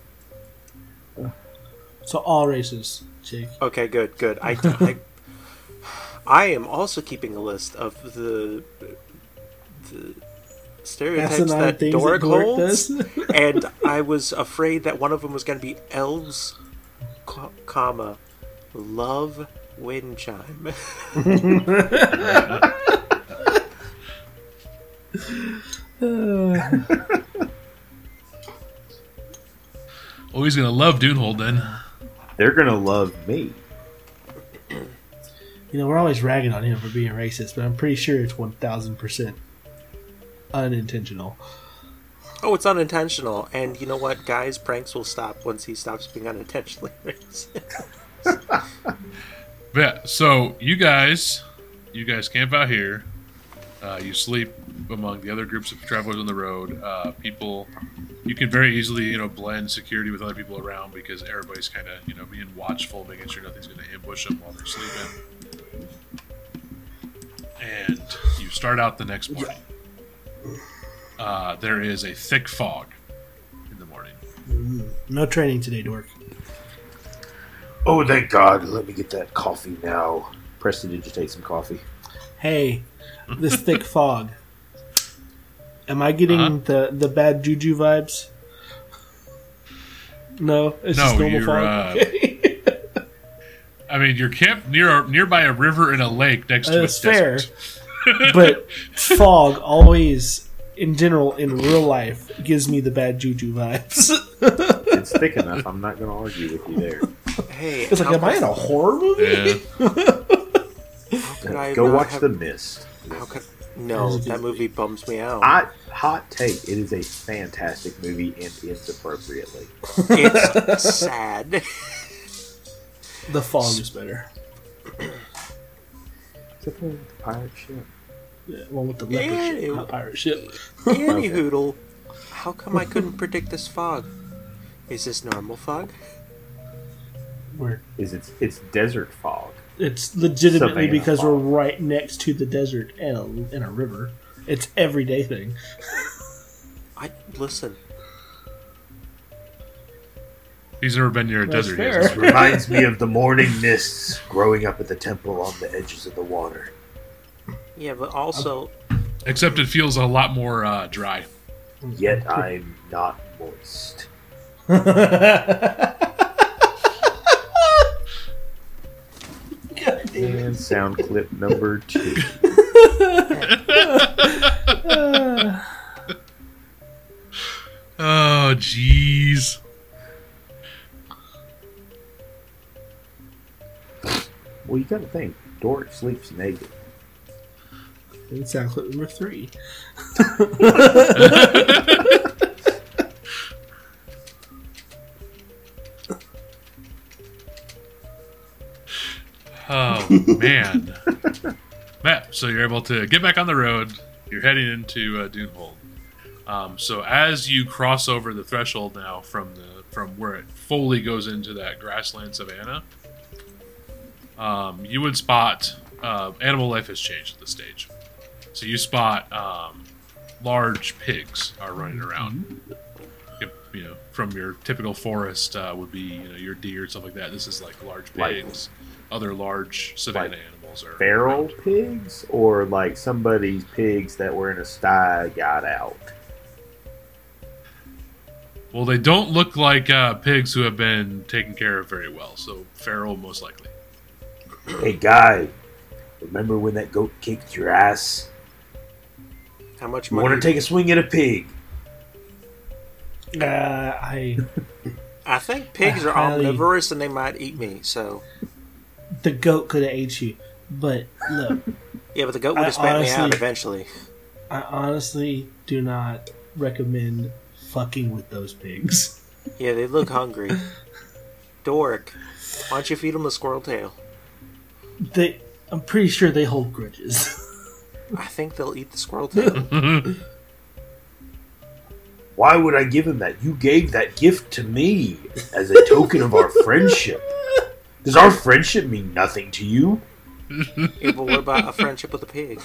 So all races, Jake. Okay, good, good. I, [laughs] I, I am also keeping a list of the the stereotypes Asinine that things Doric that holds, does. [laughs] and [laughs] I was afraid that one of them was going to be elves, comma, love wind chime. [laughs] Oh, he's gonna love Dunehold then. They're gonna love me. You know, we're always ragging on him for being racist, but I'm pretty sure it's 1000% unintentional. oh, it's unintentional, and you know what? Guys, pranks will stop once he stops being unintentionally [laughs] racist. [laughs] Yeah, so you guys, you guys camp out here. Uh, you sleep among the other groups of travelers on the road. Uh, people, you can very easily, you know, blend security with other people around because everybody's kind of, you know, being watchful, making sure nothing's going to ambush them while they're sleeping. And you start out the next morning. Uh, there is a thick fog in the morning. No training today, Dork. Oh, thank God! Let me get that coffee now. Prestidigitate some coffee. Hey, this thick [laughs] fog. Am I getting Uh-huh. the, the bad juju vibes? No, it's No, just normal you're, fog. uh, [laughs] I mean, you're camped near a, nearby a river and a lake next to That's a fair. desert. [laughs] but fog always, in general, in real life, gives me the bad juju vibes. It's thick enough. I'm not gonna argue with you there. Hey, it's like, am I in a horror movie? Yeah. [laughs] how could I Go watch have- The Mist. How could no? That movie bums me out. I, hot take. It is a fantastic movie and ends appropriately. It's [laughs] sad. The fog is better. Except for the pirate ship. Yeah, one with the leopard Yeah, ship, it- not pirate ship. Annie Hoodle, how come I couldn't predict this fog? Is this normal fog? Where Is it's it's desert fog. it's legitimately Something in a because we're right next to the desert and a, and a river. It's everyday thing. [laughs] I listen. He's never been near a That's desert. fair. He hasn't. [laughs] Reminds me of the morning mists growing up at the temple on the edges of the water. Yeah, but also, Except it feels a lot more uh, dry. Yet I'm not moist. [laughs] and sound clip number two. [laughs] oh, jeez. Well, you gotta think. Dork sleeps naked. And sound clip number three. [laughs] [laughs] Oh man, [laughs] Matt. So you're able to get back on the road. You're heading into uh, Dunehold. Um, so as you cross over the threshold now from the from where it fully goes into that grassland savanna, um, you would spot uh, animal life has changed at this stage. So you spot um, large pigs are running around. If, you know, from your typical forest uh, would be you know your deer and stuff like that. This is like large pigs. Other large savanna Like animals are Feral around. pigs, or like somebody's pigs that were in a sty got out. Well, they don't look like uh, pigs who have been taken care of very well. So feral, most likely. Hey, guy, remember when that goat kicked your ass? How much You money? want to take a swing at a pig? Uh, I [laughs] I think pigs are highly- omnivorous and they might eat me. So the goat could have ate you, but look, [laughs] yeah, but the goat would I have spat me out eventually. I honestly do not recommend fucking with those pigs. [laughs] Yeah, they look hungry. Dork, why don't you feed them the squirrel tail? They, I'm pretty sure they hold grudges. [laughs] I think they'll eat the squirrel tail. Why would I give him that? You gave that gift to me as a token of our friendship. Does our friendship mean nothing to you? yeah, but what about a friendship with a pig?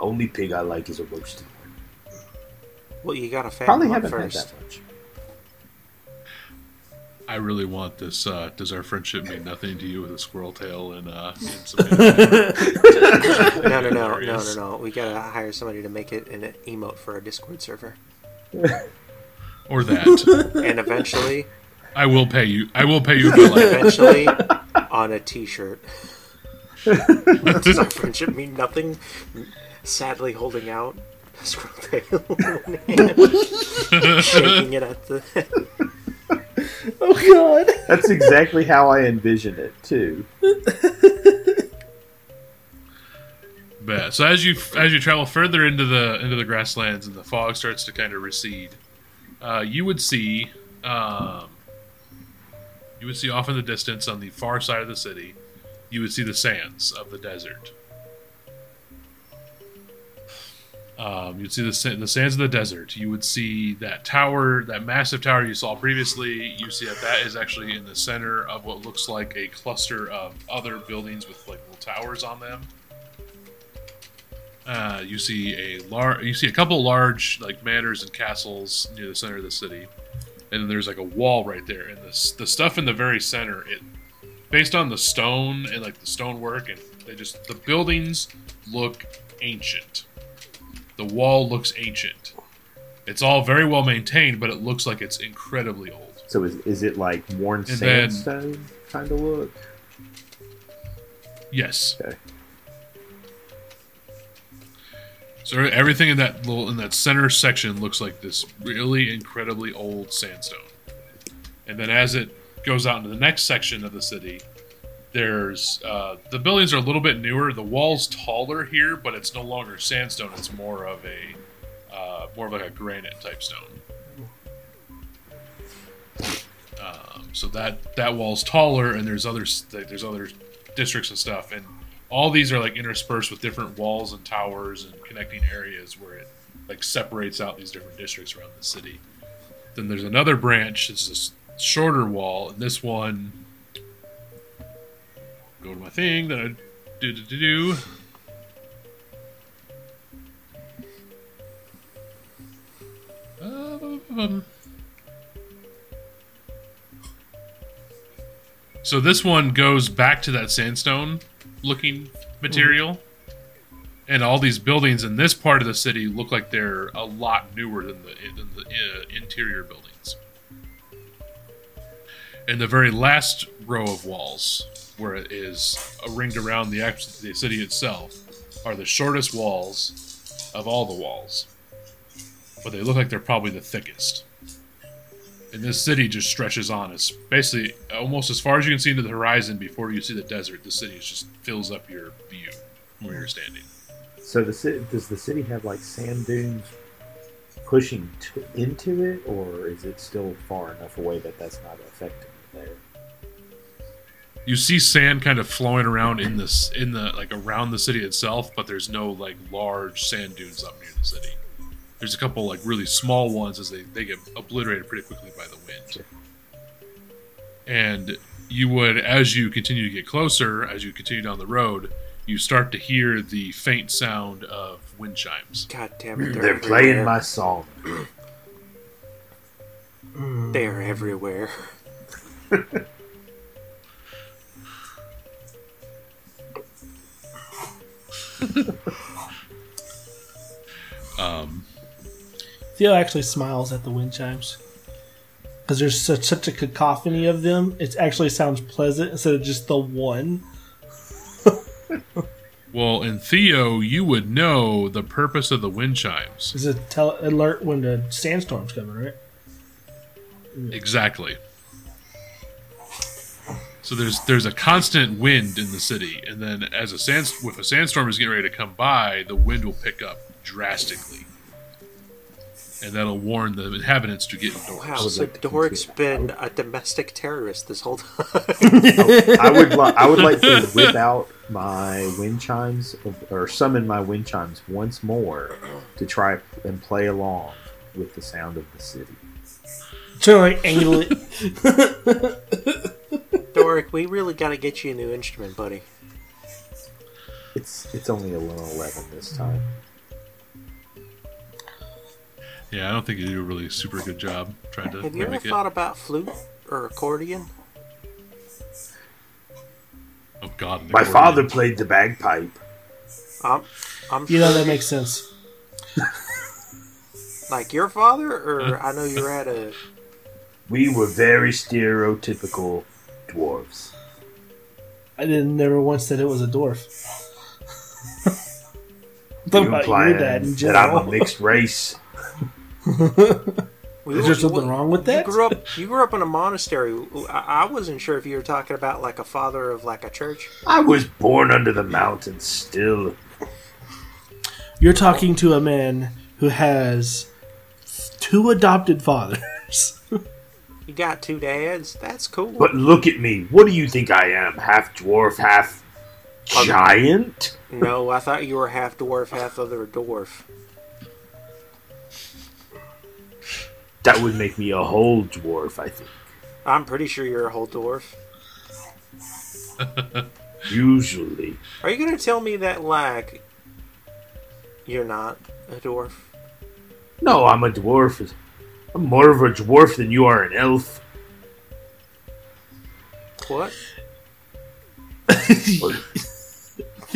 Only pig I like is a roasted one. Well, you gotta fatten Probably haven't had first. that much. I really want this. Uh, does our friendship mean nothing to you with a squirrel tail and, uh, and [laughs] some No, no, no, no, no, no. We gotta hire somebody to make it an emote for our Discord server, or that? and eventually, I will pay you. I will pay you. [laughs] eventually, [laughs] on a T-shirt. [laughs] Does our friendship mean nothing? Sadly, holding out a tail, shaking it at the. oh god! That's exactly how I envision it too. But so as you as you travel further into the into the grasslands and the fog starts to kind of recede, uh, you would see um, you would see off in the distance on the far side of the city, you would see the sands of the desert. Um, you'd see the the sands of the desert. You would see that tower, that massive tower you saw previously. You see that that is actually in the center of what looks like a cluster of other buildings with like little towers on them. Uh, you see a large, you see a couple large like manors and castles near the center of the city, and then there's like a wall right there. And the the stuff in the very center, it based on the stone and like the stonework, and they just the buildings look ancient. The wall looks ancient. It's all very well maintained, but it looks like it's incredibly old. So is, is it like worn And sandstone kind of look? Yes. Okay. So everything in that little in that center section looks like this really incredibly old sandstone. And then as it goes out into the next section of the city, there's uh, the buildings are a little bit newer. The wall's taller here, but it's no longer sandstone. It's more of a uh, more of like a granite type stone. Um, so that that wall's taller, and there's other there's other districts and stuff, and all these are like interspersed with different walls and towers and connecting areas where it like separates out these different districts around the city. Then there's another branch. It's this shorter wall, and this one. Go to my thing that I do do do do. Um, So this one goes back to that sandstone looking material. And all these buildings in this part of the city look like they're a lot newer than the, than the uh, interior buildings. And the very last row of walls, where it is ringed around the, the city itself, are the shortest walls of all the walls. But they look like they're probably the thickest. And this city just stretches on. It's basically almost as far as you can see into the horizon before you see the desert. The city just fills up your view where you're standing. So the city, does the city have like sand dunes pushing to, into it, or is it still far enough away that that's not affecting it there? You see sand kind of flowing around in this in the like around the city itself, but there's no like large sand dunes up near the city. There's a couple like really small ones as they, they get obliterated pretty quickly by the wind. And you would, as you continue to get closer, as you continue down the road, you start to hear the faint sound of wind chimes. God damn it! They're, They're playing my song. They're everywhere. [laughs] Um, Theo actually smiles at the wind chimes because there's such such a cacophony of them. It actually sounds pleasant instead of just the one. [laughs] well, in Theo, you would know the purpose of the wind chimes. Is it tell alert when the sandstorm's coming, right? Exactly. So there's there's a constant wind in the city, and then as a sand if a sandstorm is getting ready to come by, the wind will pick up drastically, and that'll warn the inhabitants to get indoors. Wow, would so like to Doric's continue. been a domestic terrorist this whole time. [laughs] I would li- I would like to [laughs] whip out my wind chimes of, or summon my wind chimes once more to try and play along with the sound of the city. Trying to like angle it. [laughs] Doric, we really got to get you a new instrument, buddy. It's it's only a little eleven this time. Yeah, I don't think you do a really super good job trying to Have you ever it. thought about flute or accordion? oh God, My accordion. father played the bagpipe. I'm, I'm You know sure- that makes sense. [laughs] like your father, or I know you're at a. We were very stereotypical dwarves. I didn't never once said it was a dwarf. You [laughs] Talking about your dad in that I'm a mixed race. [laughs] We Is there something wrong with that? You grew up. You grew up in a monastery. I, I wasn't sure if you were talking about like a father of like a church. I was born under the mountains still. You're talking to a man who has two adopted fathers. You got two dads. That's cool. But look at me. What do you think I am? Half dwarf, half giant? No, I thought you were half dwarf, half other dwarf. That would make me a whole dwarf, I think. I'm pretty sure you're a whole dwarf. [laughs] Usually. Are you gonna tell me that like you're not a dwarf? No, I'm a dwarf. I'm more of a dwarf than you are an elf. What? [laughs] [laughs]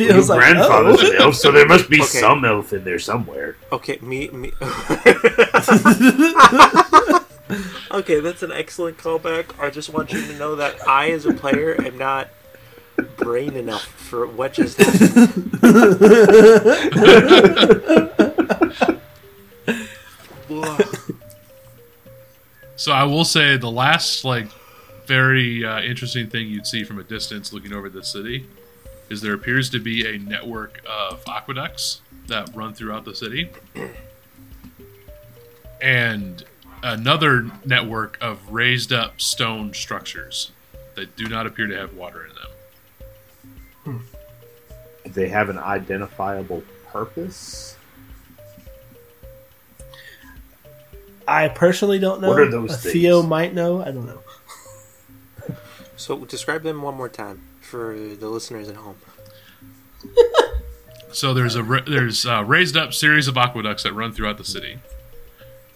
Your like grandfather's oh. an elf, so there must be [laughs] Okay. some elf in there somewhere. Okay, me me. [laughs] [laughs] okay, that's an excellent callback. I just want you to know that I, as a player, am not brain enough for what just happened. So I will say the last like very uh, interesting thing you'd see from a distance looking over the city is there appears to be a network of aqueducts that run throughout the city and another network of raised up stone structures that do not appear to have water in them. Do they have an identifiable purpose? I personally don't know. What are those things? Theo might know. I don't know. So describe them one more time for the listeners at home. [laughs] So there's a there's a raised up series of aqueducts that run throughout the city,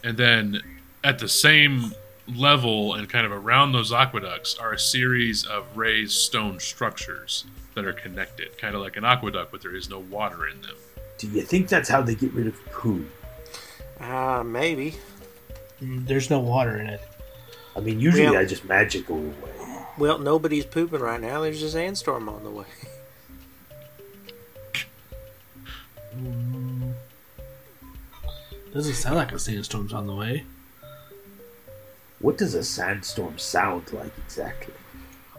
and then at the same level and kind of around those aqueducts are a series of raised stone structures that are connected, kind of like an aqueduct, but there is no water in them. Do you think that's how they get rid of poo? Ah, maybe. Mm, There's no water in it. I mean, usually Yeah. I just magic away. Well, nobody's pooping right now. There's a sandstorm on the way. Doesn't sound like a sandstorm's on the way. What does a sandstorm sound like exactly?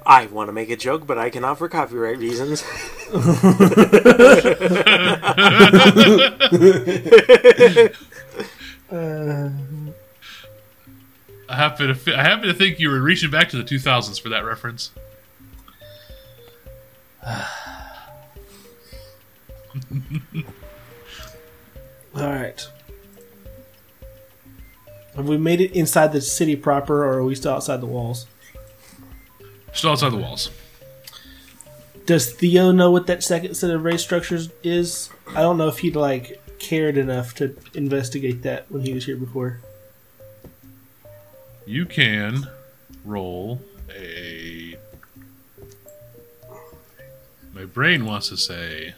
I want to make a joke, but I cannot for copyright reasons. [laughs] [laughs] [laughs] Uh, I happen to fi- I happen to think you were reaching back to the 2000s for that reference. [sighs] all right. Have we made it inside the city proper, or are we still outside the walls? Still outside the walls. Does Theo know what that second set of race structures is? I don't know if he'd like cared enough to investigate that when he was here before. You can roll a. My brain wants to say.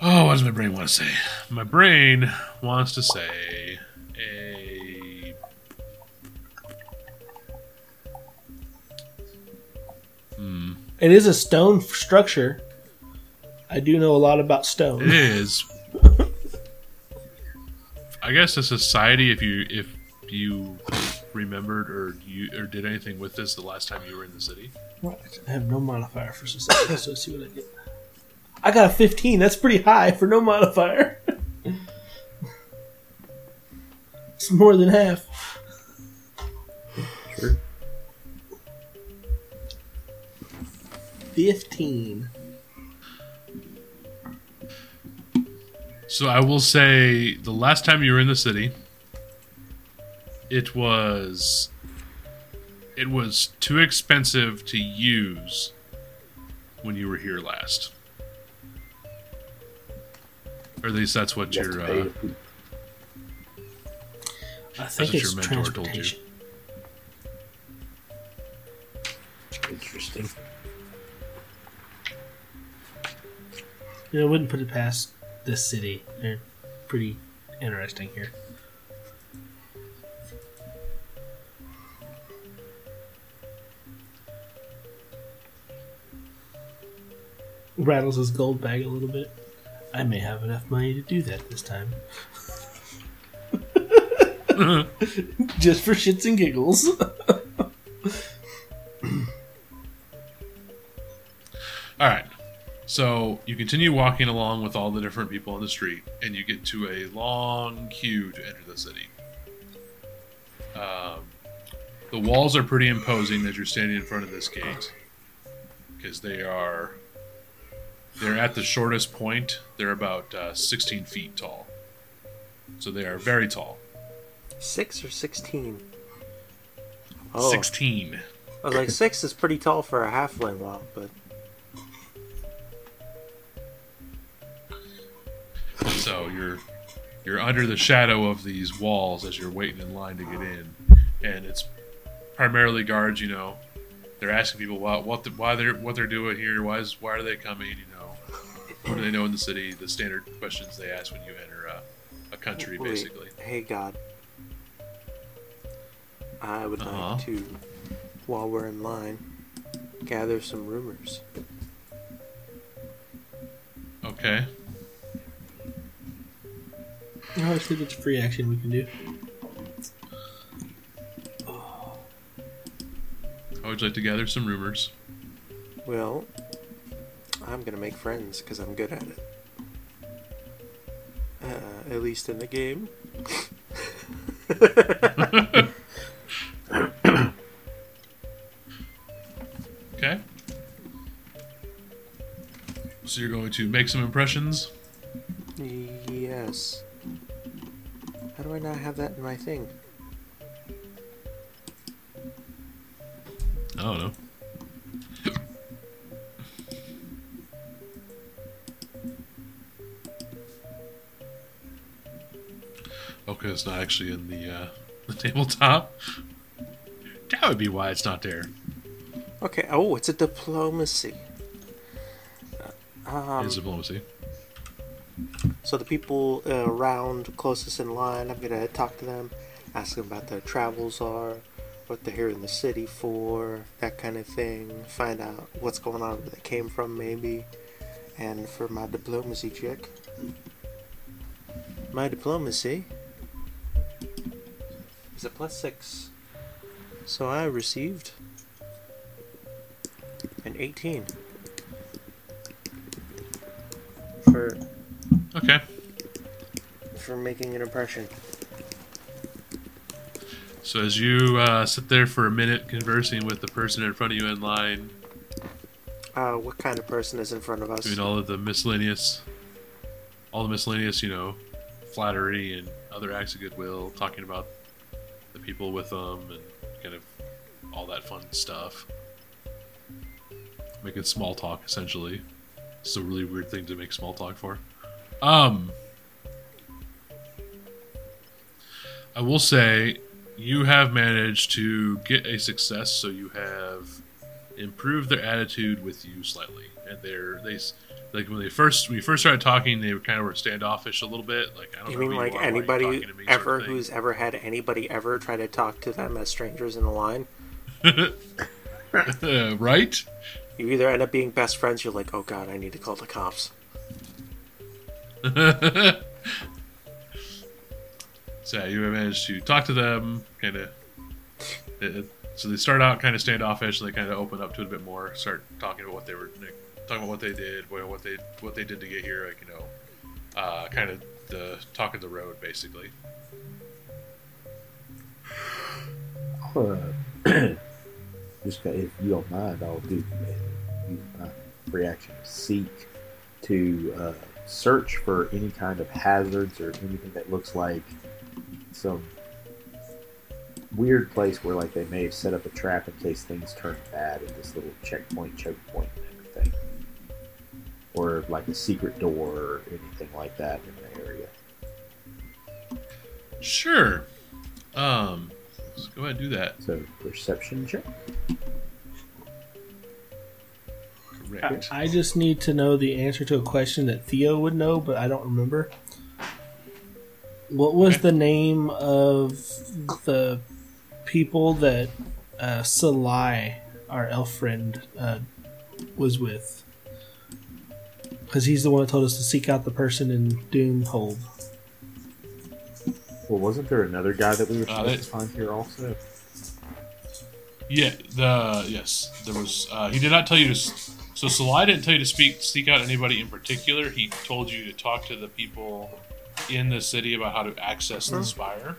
Oh, what does my brain want to say? My brain wants to say a. Hmm. It is a stone structure. I do know a lot about It stone. is. [laughs] I guess a society. If you if you remembered or you or did anything with this the last time you were in the city. Right. I have no modifier for society, so let's see what I get. I got a 15. That's pretty high for no modifier. [laughs] it's more than half. Sure. 15. So I will say the last time you were in the city, it was it was too expensive to use when you were here last. Or at least that's what You have your uh. I think what it's your mentor told you. transportation. Interesting. Yeah, I wouldn't put it past this city. They're pretty interesting here. Rattles his gold bag a little bit. I may have enough money to do that this time. [laughs] Just for shits and giggles. All right. So you continue walking along with all the different people on the street, and you get to a long queue to enter the city. Um, the walls are pretty imposing as you're standing in front of this gate, because they are they're at the shortest point. They're about uh, 16 feet tall, so they are very tall. Six or sixteen? Oh, 16. I was like six is pretty tall for a halfling wall, but So you're you're under the shadow of these walls as you're waiting in line to get in, and it's primarily guards. You know, they're asking people what what the, why they're what they're doing here. Why is why are they coming? You know, what do they know in the city? The standard questions they ask when you enter a, a country, Wait, basically. Hey God, I would Uh-huh. like to, while we're in line, gather some rumors. Okay. Obviously, that's a free action we can do. How would you like to gather some rumors? Well, I'm gonna make friends because I'm good at it. Uh, at least in the game. [laughs] Okay. So you're going to make some impressions. Yes. How do I not have that in my thing? I don't know. Okay, it's not actually in the uh, [laughs] the tabletop. That would be why it's not there. Okay. Oh, it's a diplomacy. Um, it's diplomacy. So the people uh, around closest in line, I'm gonna talk to them, ask them about their travels are, what they're here in the city for, that kind of thing. Find out what's going on, where they came from, maybe. And for my diplomacy check, my diplomacy Is a plus six? So I received an 18 for Okay. for making an impression. So as you uh, sit there for a minute conversing with the person in front of you in line, Uh, what kind of person is in front of us? doing all of the miscellaneous, all the miscellaneous, you know, flattery and other acts of goodwill, talking about the people with them and kind of all that fun stuff. Making small talk, essentially. It's a really weird thing to make small talk for. Um, I will say you have managed to get a success, so you have improved their attitude with you slightly, and they're they like when they first when you first started talking, they were kind of were standoffish a little bit. Like I don't You know mean like are, are you anybody me, sort of ever who's ever had anybody ever try to talk to them as strangers in the line? [laughs] right? You either end up being best friends, you're like, oh god, I need to call the cops. [laughs] so you have managed to talk to them, kind of. So they start out kind of standoffish, and they kind of open up to it a bit more. Start talking about what they were like, talking about what they did, what they what they did to get here, like you know, uh, kind of the talk of the road, basically. Uh, [clears throat] just if you don't mind, I'll do uh, reaction seek to uh, search for any kind of hazards or anything that looks like some weird place where like they may have set up a trap in case things turn bad in this little checkpoint, choke point, and everything, or like a secret door or anything like that in the area. Sure. Um, let's go ahead and do that. So perception check. I, Correct. I just need to know the answer to a question that Theo would know, but I don't remember. What was Okay. the name of the people that uh, Salai, our elf friend, uh, was with? Because he's the one that told us to seek out the person in Dunehold. Well, wasn't there another guy that we were Uh, supposed that- to find here also? Yeah, the yes, there was. Uh, he did not tell you to. S- So Salai didn't tell you to speak, seek out anybody in particular. He told you to talk to the people in the city about how to access the hmm. spire,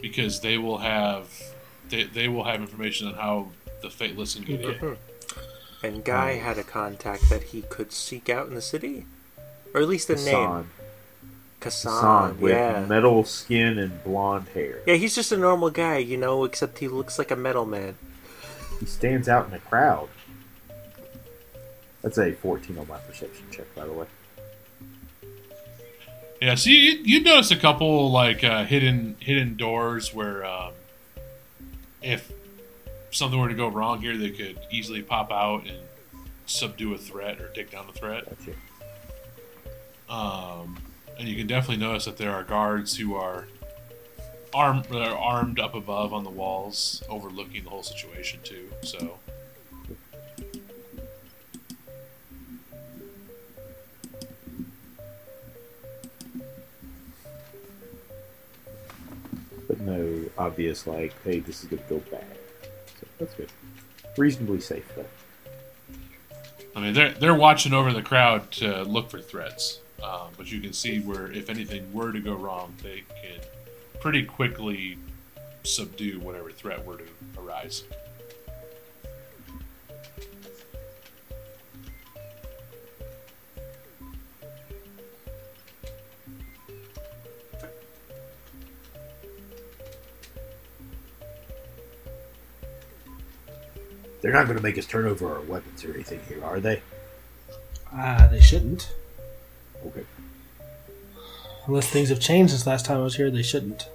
because they will have, they, they will have information on how the Fateless can get in. Hmm. And Guy hmm. had a contact that he could seek out in the city, or at least a name. Hassan. Kassan. Hassan with yeah. metal skin and blonde hair. Yeah, he's just a normal guy, you know, except he looks like a metal man. He stands out in the crowd. That's a 14 on my perception check, by the way. Yeah, so you you notice a couple like uh, hidden hidden doors where um, if something were to go wrong here, they could easily pop out and subdue a threat or take down a threat. Um, and you can definitely notice that there are guards who are armed, are armed up above on the walls, overlooking the whole situation too. So obvious, like, hey, this is going to go bad. So that's good. Reasonably safe, though. I mean, they're they're watching over the crowd to look for threats, um, but you can see where if anything were to go wrong, they could pretty quickly subdue whatever threat were to arise. They're not going to make us turn over our weapons or anything here, are they? Ah, they shouldn't. Okay. Unless things have changed since last time I was here, they shouldn't.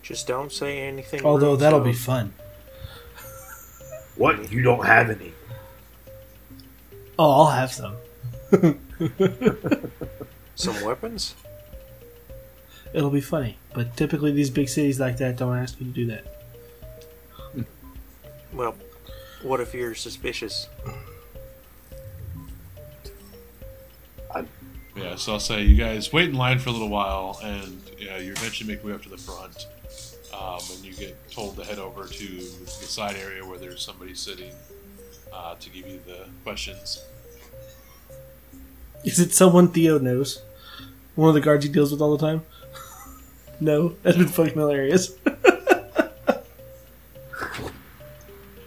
Just don't say anything. Although rude, that'll so- be fun. What? You don't have any? Oh, I'll have some. [laughs] some weapons. It'll be funny. But typically, these big cities like that don't ask you to do that. Well, what if you're suspicious? Yeah, Yeah, so I'll say you guys wait in line for a little while, and yeah, you eventually make your way up to the front, um, and you get told to head over to the side area where there's somebody sitting uh, to give you the questions. Is it someone Theo knows? One of the guards he deals with all the time? [laughs] no, that's been fucking hilarious. [laughs]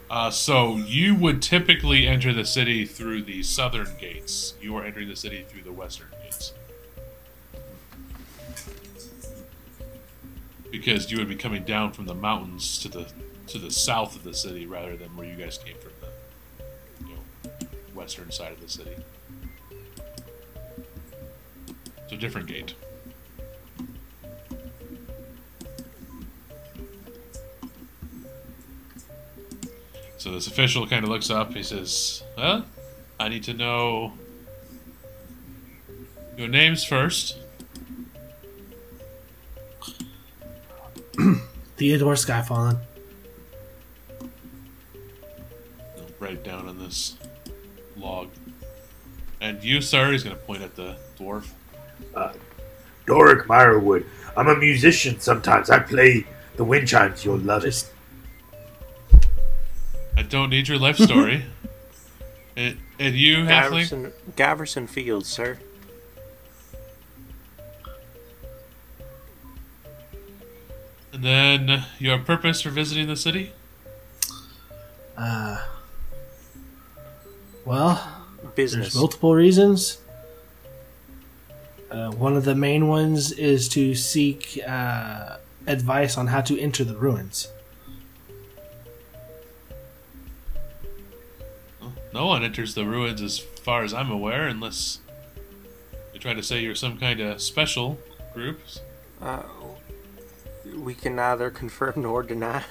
Uh, so you would typically enter the city through the southern gates. You are entering the city through the western gates. Because you would be coming down from the mountains to the to the south of the city rather than where you guys came from the you know, western side of the city. It's a different gate. So this official kind of looks up. He says, "Well, I need to know your names first. [clears throat] Theodore Skyfallen. He'll write down on this log. And you, sir, he's going to point at the dwarf. Uh, Doric Meyerwood. I'm a musician sometimes. I play the wind chimes. You'll love it. Just I don't need your life story. [laughs] and, and you, halfling? Gaverson, Gaverson Fields, sir. And then your purpose for visiting the city? uh well, Business. There's multiple reasons. Uh, one of the main ones is to seek uh, advice on how to enter the ruins. No one enters the ruins as far as I'm aware unless you try to say you're some kind of special group. Uh, we can neither [laughs] confirm nor deny.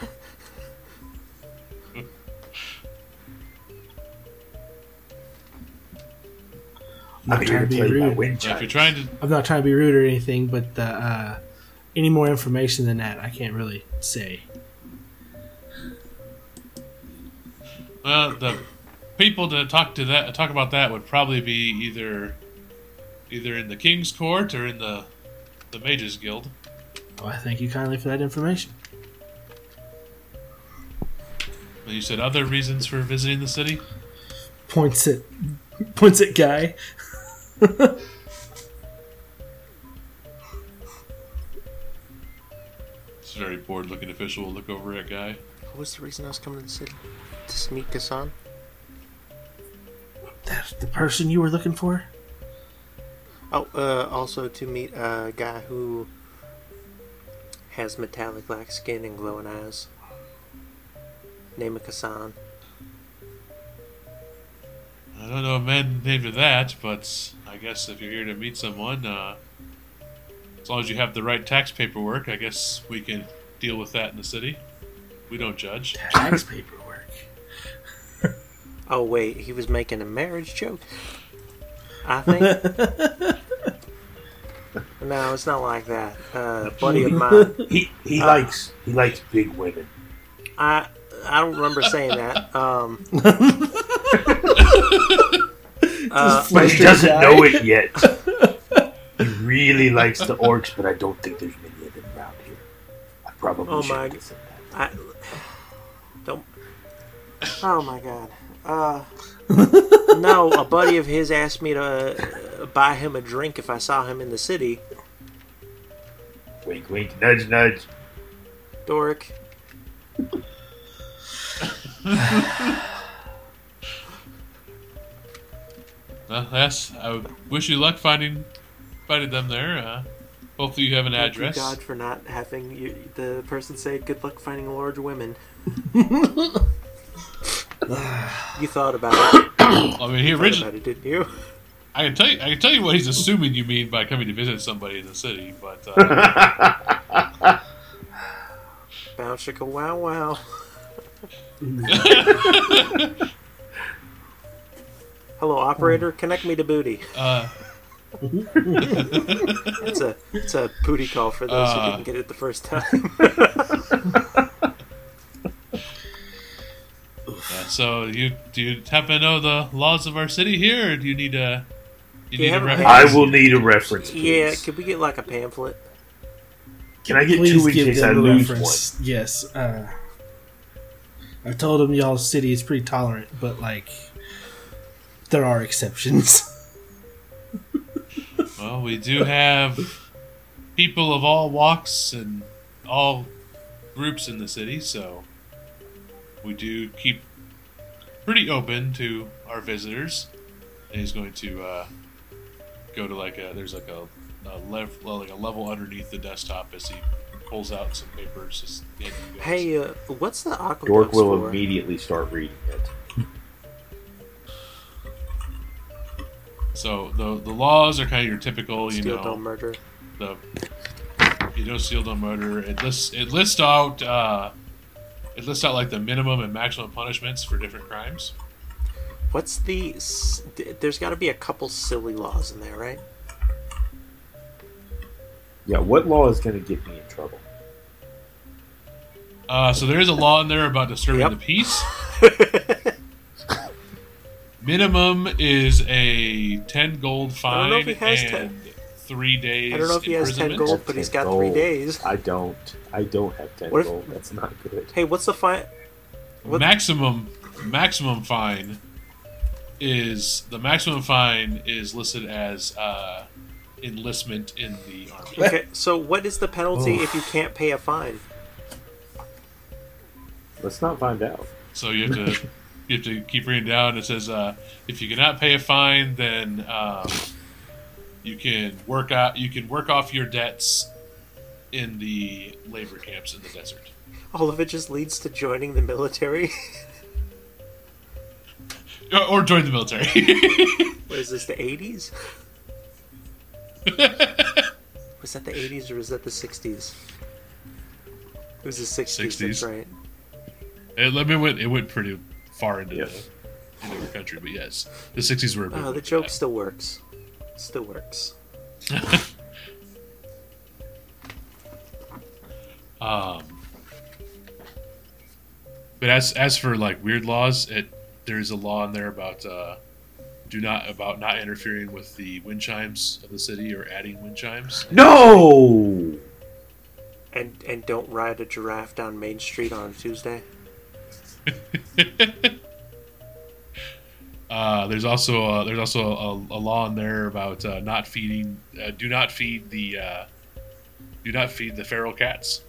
I'm I'm not trying to to be rude. wind if you're trying to I'm not trying to be rude or anything, but uh, any more information than that, I can't really say. Well, the people to talk to that talk about that would probably be either either in the King's Court or in the the Mages Guild. Well, I thank you kindly for that information. And you said other reasons for visiting the city. Points at points at guy. [laughs] This very bored-looking official will look over at guy. What was the reason I was coming to the city? To meet Kassan? That's the person you were looking for. Oh, uh, also to meet a guy who has metallic black skin and glowing eyes. Name of Kassan. I don't know a man named of that, but I guess if you're here to meet someone, uh, as long as you have the right tax paperwork, I guess we can deal with that in the city. We don't judge. Tax paperwork. Oh wait, he was making a marriage joke. I think. [laughs] no, it's not like that. Uh, a buddy of mine. [laughs] He he Uh, likes he likes big women. I I don't remember saying that. Um, [laughs] uh, But he doesn't know it yet. he really likes the orcs, but I don't think there's many of them around here. I probably Oh should my- have said that. I don't. Oh my god. Uh, no, a buddy of his asked me to uh, buy him a drink if I saw him in the city. Wink, wink, nudge, nudge. Doric. Well, yes, I wish you luck finding finding them there. Uh, hopefully, you have an Thank you, address. God, for not having you, the person say "Good luck finding large women." [laughs] [sighs] you thought about it. I mean, he originally. didn't you? I can tell you. I can tell you what he's assuming you mean by coming to visit somebody in the city, but uh, [laughs] Bounce chicka wow wow. [laughs] Hello, operator. Connect me to Booty. uh, [laughs] It's a it's a booty call for those who Uh. didn't get it the first time. So you do you happen to know the laws of our city here, or do you need to You You need a reference? I will need a reference. Yeah, Please. could we get like a pamphlet? Can I get Please two in give case I them a lose reference. Yes. Uh, I told them y'all city is pretty tolerant, but like there are exceptions. [laughs] Well, we do have people of all walks and all groups in the city, so we do keep pretty open to our visitors. And he's going to uh, go to like a there's like a, a lev- like a level underneath the desktop as he pulls out some papers. Just handing you. Hey, uh, what's the aqueduct Doric will for? immediately start reading it. So the the laws are kind of your typical, you Steel know, dome murder. the you know seal no murder. It lists it lists out uh, it lists out like the minimum and maximum punishments for different crimes. What's the? s- d- There's got to be a couple silly laws in there, right? Yeah, what law is going to get me in trouble? Uh, so there is a law in there about disturbing Yep. the peace. [laughs] Minimum is a ten gold I don't know if fine he has and 10. Three days. I don't know if he has ten gold, but he's got 10 three days. I don't. I don't have ten What if- gold. That's not good. Hey, what's the fine? What- Maximum maximum fine is the maximum fine is listed as uh, enlistment in the army. Okay, so what is the penalty if you can't pay a fine? [sighs] Let's not find out. So you have to you have to keep reading down. It says uh, if you cannot pay a fine, then um, you can work out you can work off your debts in the labor camps in the desert. All of it just leads to joining the military. [laughs] Or- Or join the military. [laughs] what is this? The eighties? [laughs] Was that the eighties or was that the sixties? It was the sixties. 60s. Right. it, let me went it went pretty far into Yes. the into the country, but yes, the '60s were. a big Oh, uh, one the joke that. still works. Still works. [laughs] Um, but as as for like weird laws, it there's a law in there about uh, do not about not interfering with the wind chimes of the city or adding wind chimes. No. And and don't ride a giraffe down Main Street on Tuesday. [laughs] Uh, there's also a, there's also a, a law in there about uh, not feeding. Uh, do not feed the uh, do not feed the feral cats,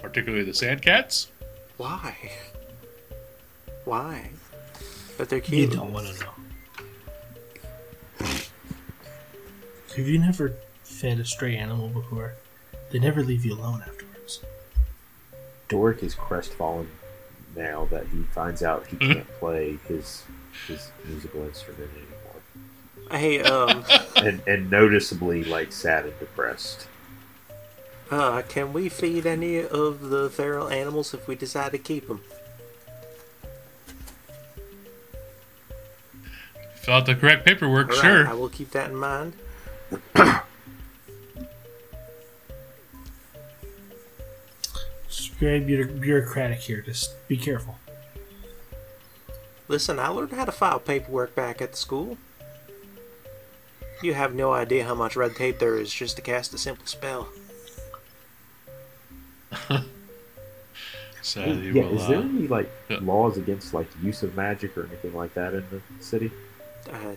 particularly the sand cats. Why? [laughs] Why? But they're cute. You don't want to know. Have you never fed a stray animal before? They never leave you alone afterwards. Doric is crestfallen now that he finds out he [laughs] can't play his his musical instrument anymore, Hey, um, [laughs] and and noticeably like sad and depressed. uh, can we feed any of the feral animals if we decide to keep them? Fill out the correct paperwork, sure. I will keep that in mind. [coughs] It's very bureaucratic here. Just be careful. Listen, I learned how to file paperwork back at the school. You have no idea how much red tape there is just to cast a simple spell. [laughs] So yeah, you will, is there uh, any like yeah. laws against like use of magic or anything like that in the city? Uh,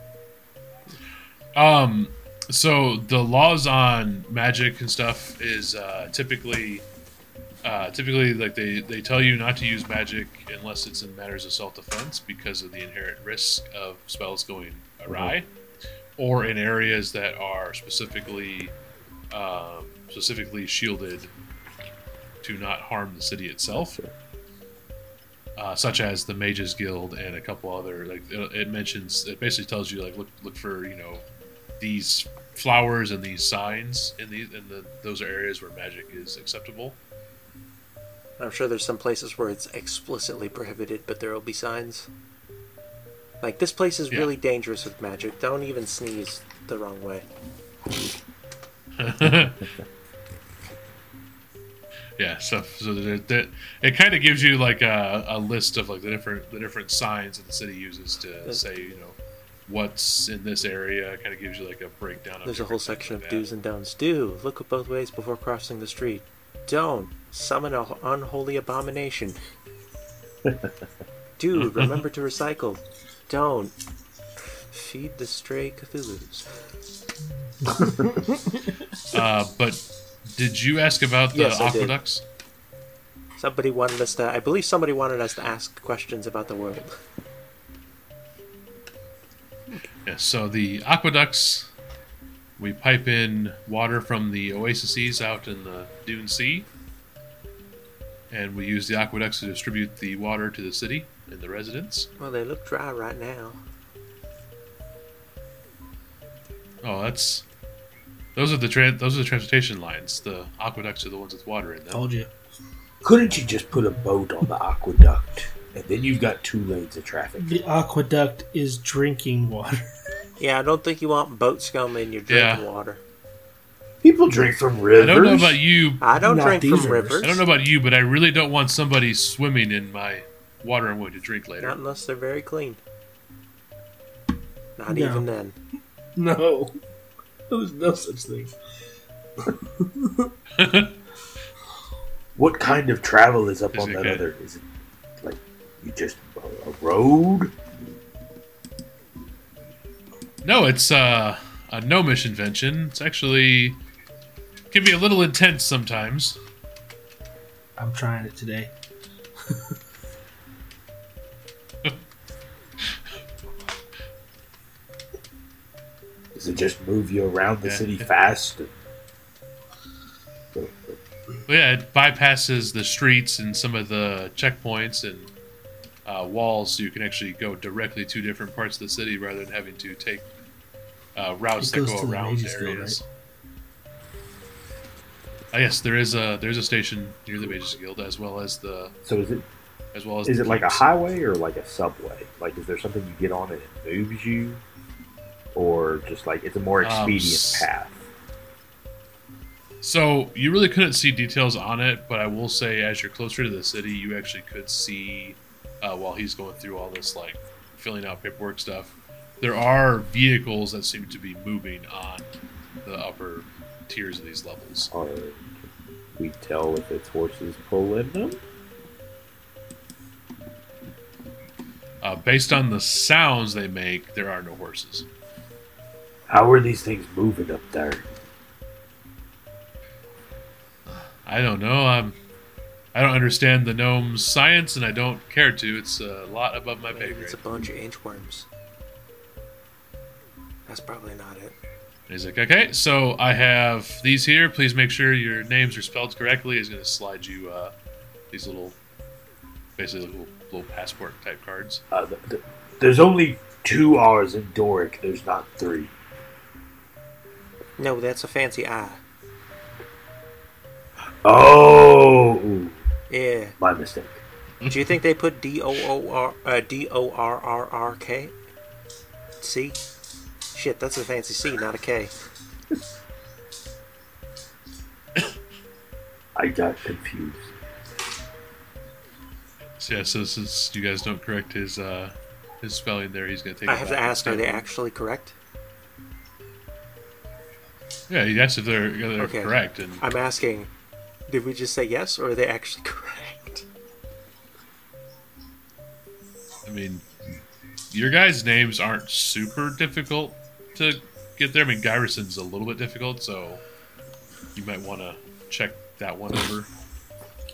Um, so the laws on magic and stuff is uh, typically, uh, typically like they they tell you not to use magic unless it's in matters of self defense because of the inherent risk of spells going awry, or in areas that are specifically um, specifically shielded to not harm the city itself uh, such as the Mages Guild and a couple other. Like it, it mentions, it basically tells you like look look for you know these flowers and these signs in these in the those are areas where magic is acceptable. I'm sure there's some places where it's explicitly prohibited, but there will be signs. Like, this place is Yeah. really dangerous with magic. Don't even sneeze the wrong way. [laughs] yeah, so so that, that it kind of gives you like a, a list of like the different the different signs that the city uses to say you know what's in this area. Kind of gives you like a breakdown. Of There's a whole section like of that. do's and don'ts. Do look both ways before crossing the street. Don't summon an unholy abomination. [laughs] Do remember to recycle. Don't feed the stray Cthulhu's. [laughs] Uh, but did you ask about the Yes, aqueducts? Somebody wanted us to. I believe somebody wanted us to ask questions about the world. Yes. So the aqueducts, we pipe in water from the oases out in the Dune Sea, and we use the aqueducts to distribute the water to the city and the residents. Well, they look dry right now. Oh, that's those are the tra- those are the transportation lines. The aqueducts are the ones with water in them. Told you. Couldn't you just put a boat on the aqueduct? And then you've got two lanes of traffic. The aqueduct is drinking water. Yeah, I don't think you want boat scum in your drinking Yeah. water. People drink from rivers. I don't know about you. I don't Not drink from rivers. rivers. I don't know about you, but I really don't want somebody swimming in my water I'm going to drink later. Not unless they're very clean. Not No. even then. No. [laughs] There's no such thing. [laughs] What kind of travel is up Is on that good? other? Is it like you just a, a road? No, it's uh, a gnomish invention. It's actually can be a little intense sometimes. I'm trying it today. [laughs] Does it just move you around the Yeah. city fast? But yeah, it bypasses the streets and some of the checkpoints and uh, walls, so you can actually go directly to different parts of the city rather than having to take uh, routes It that go to the around Mages Guild, areas. Uh, yes, there is a there's a station near the Mages Guild as well as the So is it as well as is it like a highway or like a subway? Like, is there something you get on and it moves you, or just like it's a more Um, expedient s- path? So you really couldn't see details on it, but I will say, as you're closer to the city, you actually could see uh, while he's going through all this like filling out paperwork stuff. There are vehicles that seem to be moving on the upper tiers of these levels. We tell if it's horses pulling them? Uh, based on the sounds they make, there are no horses. How are these things moving up there? I don't know. I'm. I don't understand the gnome's science, and I don't care to. It's a lot above my pay Maybe grade. it's a bunch of inchworms. That's probably not it. He's like, okay, so I have these here. Please make sure your names are spelled correctly. He's going to slide you uh, these little, basically little, little passport type cards. Uh, th- th- there's only two R's in Doric. There's not three. No, that's a fancy eye. Oh, Yeah. my mistake. [laughs] Do you think they put D O O R uh, D O R R R K? C? Shit, that's a fancy C, not a K. I got confused. So yeah, so since you guys don't correct his uh, his spelling there, he's going to take. I it have to ask, are they actually correct? Yeah, he asked if they're, if they're Okay. correct, and I'm asking, did we just say yes, or are they actually [laughs] correct? I mean, your guys' names aren't super difficult to get there. I mean, Gyrison's a little bit difficult, so you might want to check that one over. [laughs]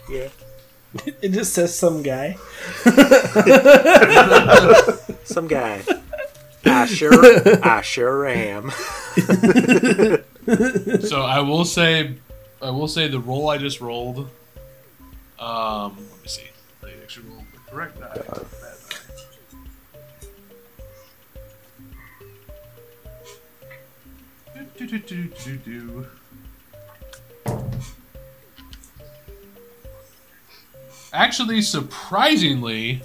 Yeah. It just says some guy. [laughs] Some guy. I sure, I sure am. [laughs] so I will say, I will say the roll I just rolled. Um, let me see. I actually rolled the correct die. Do, do, do, do, do, do. Actually, surprisingly,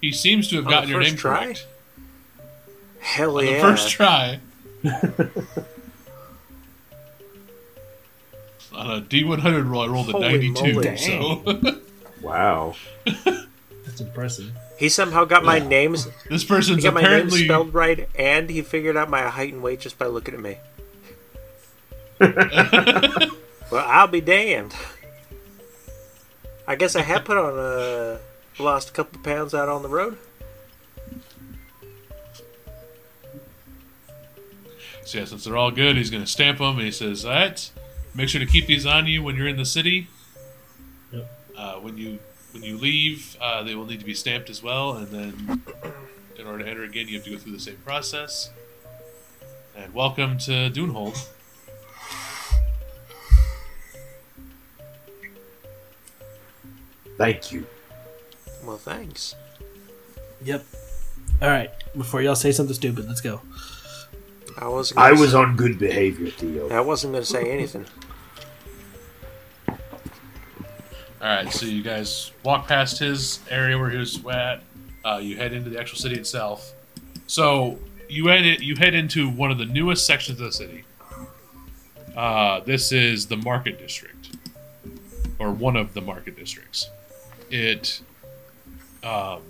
he seems to have On gotten your name try? correct Hell on yeah. the first try. [laughs] on a D100 roll, I rolled a 92. moly. So [laughs] Wow. That's impressive. He somehow got my names. This He person's got my name spelled right, and he figured out my height and weight just by looking at me. [laughs] well, I'll be damned. I guess I have put on a lost a couple pounds out on the road. So yeah, since they're all good, he's going to stamp them, and he says, "All right, make sure to keep these on you when you're in the city. Yep. Uh, when you when you leave, uh, they will need to be stamped as well, and then in order to enter again, you have to go through the same process. And welcome to Dunehold. Thank you. Well, thanks. Yep. All right. Before y'all say something stupid, let's go. I was. I was on good behavior, Theo. I wasn't going to say anything. All right, so you guys walk past his area where he was at. Uh, you head into the actual city itself. So you head you head into one of the newest sections of the city. Uh, this is the market district, or one of the market districts. It um,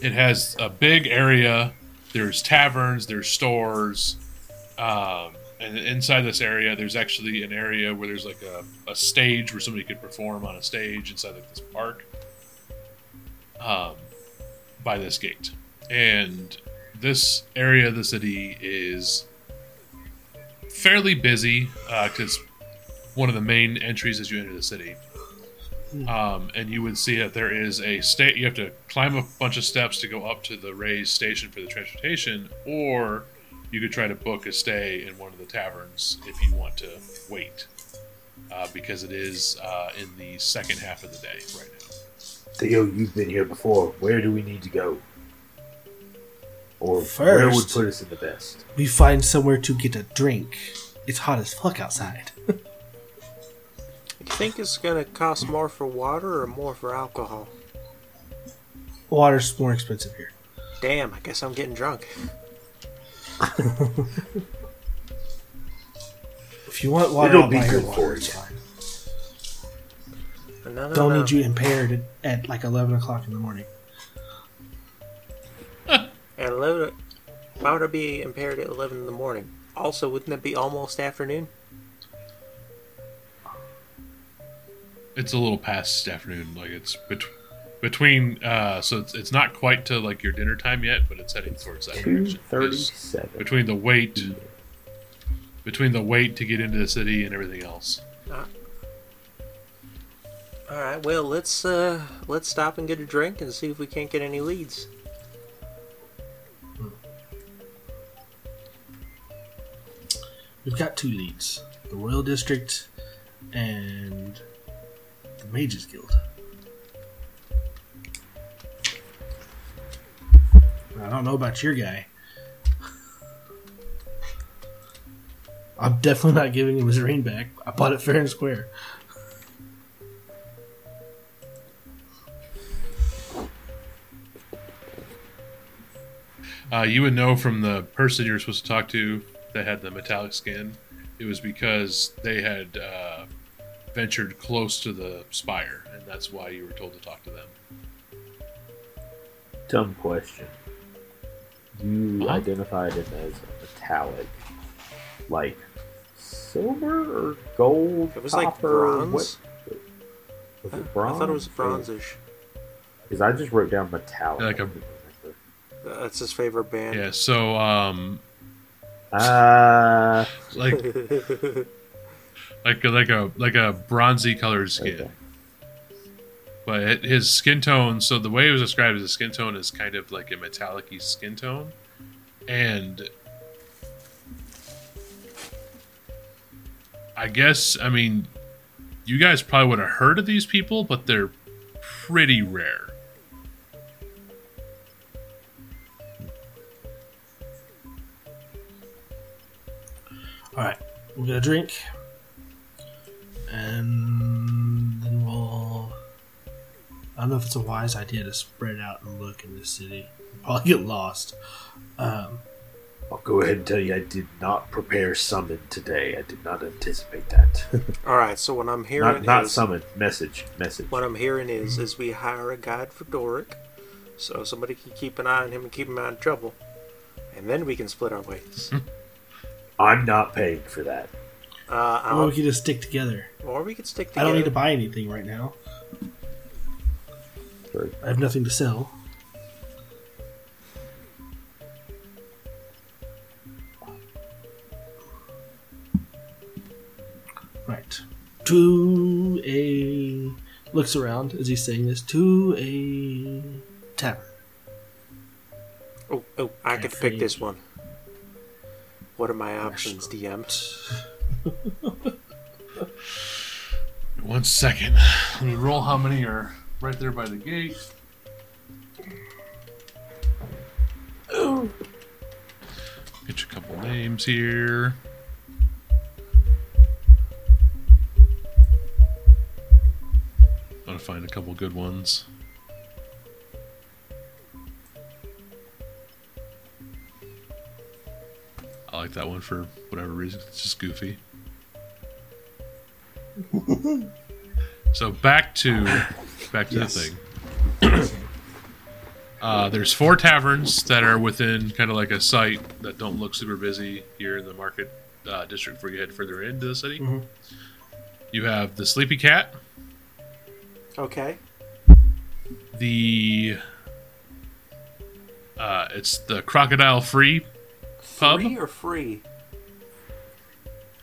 it has a big area. There's taverns, there's stores, um, and inside this area, there's actually an area where there's like a, a stage where somebody could perform on a stage inside like this park. Um, by this gate, and this area of the city is fairly busy because one of the main entries as you enter the city. Um, and you would see that there is a state. You have to climb a bunch of steps to go up to the raised station for the transportation, or you could try to book a stay in one of the taverns if you want to wait, uh, because it is uh, in the second half of the day right now. Theo, you've been here before. Where do we need to go? Or where would put us in the best? We find somewhere to get a drink. It's hot as fuck outside. You think it's going to cost more for water or more for alcohol? Water's more expensive here. Damn, I guess I'm getting drunk. [laughs] If you want water, It'll I'll be buy your good water. for It's you. fine. No, no, Don't no. need you impaired at, at like eleven o'clock in the morning. [laughs] At 11, why would I be impaired at 11 in the morning? Also, wouldn't that be almost afternoon? It's a little past afternoon, like it's bet- between. Uh, so it's, it's not quite to like your dinner time yet, but it's heading towards that Two direction. Thirty-seven. Between the wait, between the wait to get into the city and everything else. All right, well, let's uh let's stop and get a drink and see if we can't get any leads. We've got two leads: the Royal District and the Mages Guild. I don't know about your guy. I'm definitely not giving him his ring back. I bought it fair and square. Uh, you would know from the person you were supposed to talk to that had the metallic skin. It was because they had uh, ventured close to the spire, and that's why you were told to talk to them. Dumb question. You Huh? identified him as metallic, like silver or gold? It was like bronze. What, was it bronze? I thought it was bronzish. Because I just wrote down metallic. Like a- I. That's his favorite band. Yeah. So, um, Uh, like, [laughs] like, a- like a like a bronzy colored skin. okay. But it, his skin tone, so the way it was described as a skin tone is kind of like a metallic skin tone. And I guess, I mean, you guys probably would have heard of these people, but they're pretty rare. All right, we'll get a drink, and then we'll. I don't know if it's a wise idea to spread out and look in this city. We'll probably get lost. Um, I'll go ahead and tell you I did not prepare summon today. I did not anticipate that. [laughs] All right. So what I'm hearing Not not is summon. Message. Message. what I'm hearing is is we hire a guide for Doric, so somebody can keep an eye on him and keep him out of trouble, and then we can split our ways. [laughs] I'm not paying for that. Uh, Or I'll, we could just stick together. or we could stick together. I don't need to buy anything right now. True. I have nothing to sell. Right. To a looks around as he's saying this. To a tavern. Oh, oh, I could Cafe. pick this one. What are my options, DM? One second. Let me roll how many are right there by the gate. Get you a couple names here. Gotta find a couple good ones. I like that one for whatever reason. It's just goofy. [laughs] So back to back to Yes. the thing. [clears throat] uh, there's four taverns that are within kind of like a site that don't look super busy here in the market uh, district before you head further into the city. Mhm. You have the Sleepy Cat, Okay. the uh, it's the Crocodile Free Pub. Free or free?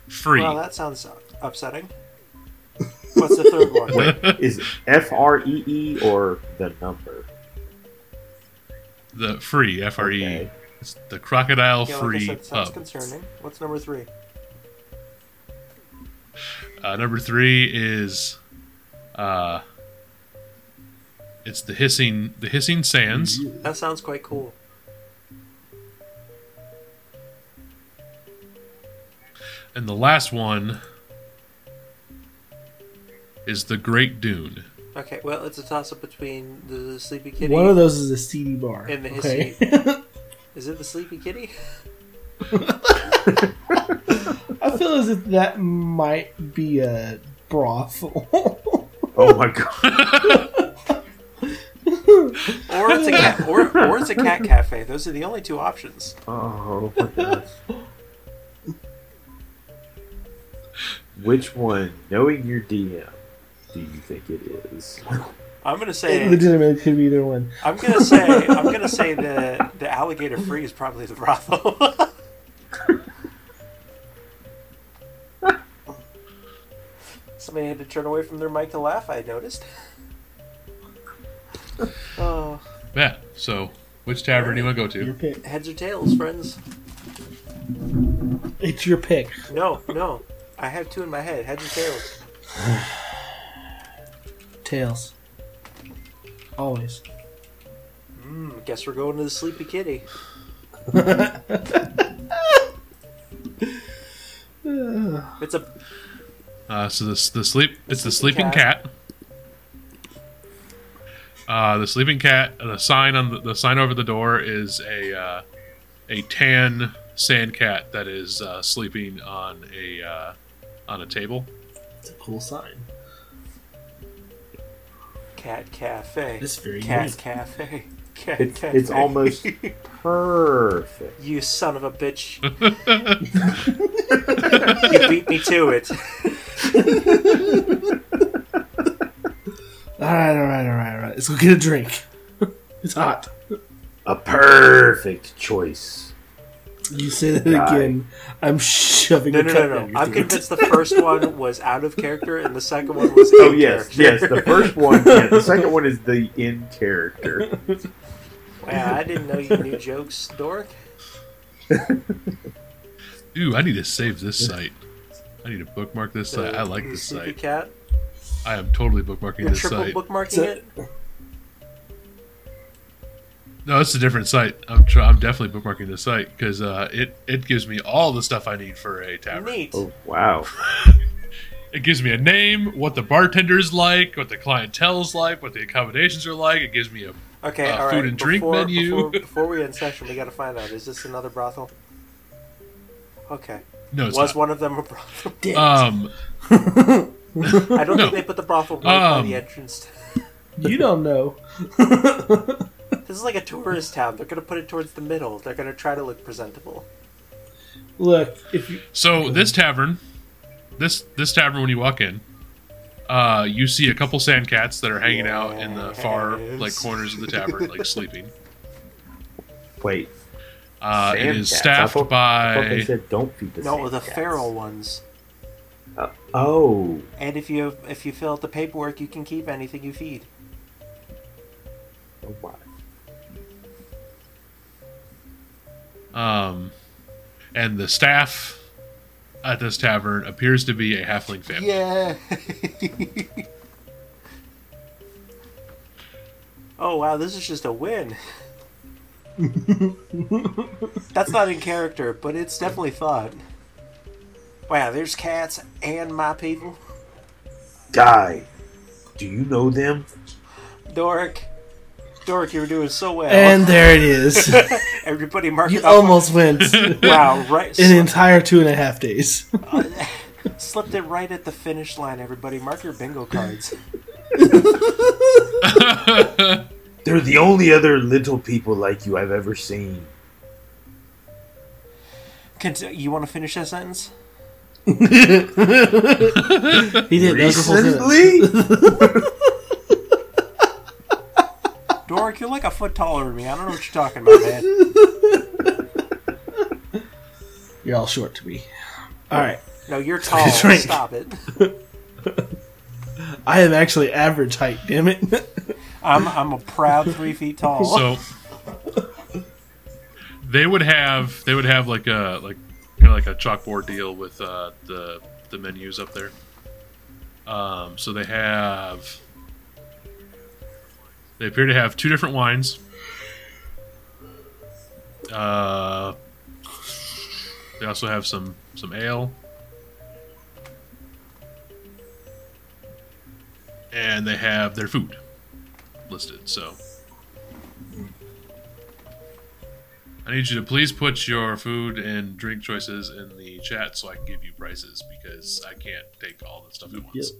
Free. Well, that sounds upsetting. What's the third one? Wait, is F R E E or the number? the free F R E. Okay. It's the Crocodile Yeah, like I Free said, sounds Pub. concerning. What's number three? Uh, number three is, uh, it's the hissing the hissing sands. That sounds quite cool. And the last one is the Great Dune. Okay, well, it's a toss up between the Sleepy Kitty. One of those is a CD bar. And the okay. [laughs] Is it the Sleepy Kitty? I feel as if that might be a brothel. [laughs] Oh my god! [laughs] Or it's a cat, or, or it's a cat cafe. Those are the only two options. Oh my gosh. Which one, knowing your DM, do you think it is? I'm gonna it say legitimately could be either one. I'm gonna say I'm gonna [laughs] say the the alligator free is probably the brothel. [laughs] Somebody had to turn away from their mic to laugh. I noticed. [laughs] Oh, Yeah. So, which tavern do you want to go to? Your to? pick. heads or tails, friends? It's your pick. No, no. I have two in my head. Heads or tails? [sighs] Tails. Always. Hmm. Guess we're going to the Sleepy Kitty. [laughs] It's a Uh, so the the sleep it's the Sleeping sleeping cat. Uh, the sleeping cat. The sign on the, the sign over the door is a uh, a tan sand cat that is uh, sleeping on a uh, on a table. It's a cool sign. cat cafe. It's very cat unique. cafe. [laughs] Cat It's, cafe. it's almost [laughs] perfect. You son of a bitch. [laughs] you beat me to it. Alright, alright, alright, alright. Let's go get a drink. it's hot. A perfect choice. You say that Guy. again. I'm shoving No, a no, cup no, no. I'm convinced the first [laughs] one was out of character and the second one was Oh in yes, character. yes. The first one, yeah, the second one is the in character. Wow, I didn't know you knew jokes, Dork. [laughs] Ooh, I need to save this site. I need to bookmark this site. I like this Sleepy site. Cat. I am totally bookmarking You're this triple site. bookmarking So- it. No, it's a different site. I'm tr- I'm definitely bookmarking this site because uh, it it gives me all the stuff I need for a tavern. Neat. Oh wow! [laughs] It gives me a name, what the bartender's like, what the clientele's like, what the accommodations are like. It gives me a Okay, uh, all right. food and drink before, menu. Before, [laughs] before we end session, we got to find out: is this another brothel? Okay. No, it's Was not. one of them a brothel? [laughs] Um, I don't no. think they put the brothel right by Um, the entrance. You don't know. This is like a tourist town. They're gonna put it towards the middle. They're gonna try to look presentable. Look, if you so this tavern, this this tavern, when you walk in, uh, you see a couple sand cats that are hanging out in the far like corners of the tavern, like [laughs] sleeping. Wait, Uh, it sand is cats. I staffed thought- I thought they by. said don't feed the No, sand the cats. feral ones. Uh, oh, And if you if you fill out the paperwork, you can keep anything you feed. oh my. Um, and the staff at this tavern appears to be a halfling family. Yeah. [laughs] oh wow, this is just a win. [laughs] That's not in character, but it's definitely thought. Wow, there's cats and my people. Guy, do you know them? Doric. Doric, you were doing so well. and there it is. [laughs] Everybody mark You it up. almost went [laughs] Wow, right. an entire two and a half days. Uh, slipped it right at the finish line, everybody. Mark your bingo cards. [laughs] They're the only other little people like you I've ever seen. Cont- you want to finish that sentence? He did. That whole. Recently? Doric, you're like a foot taller than me. I don't know what you're talking about, man. You're all short to me. All right. No, you're tall. Drink. Stop it. [laughs] I am actually average height. Damn it. [laughs] I'm I'm a proud three feet tall. So they would have they would have like a like kind of like a chalkboard deal with uh, the the menus up there. Um, so they have they appear to have two different wines. Uh, they also have some some ale. And they have their food listed. So I need you to please put your food and drink choices in the chat so I can give you prices because I can't take all the stuff at once.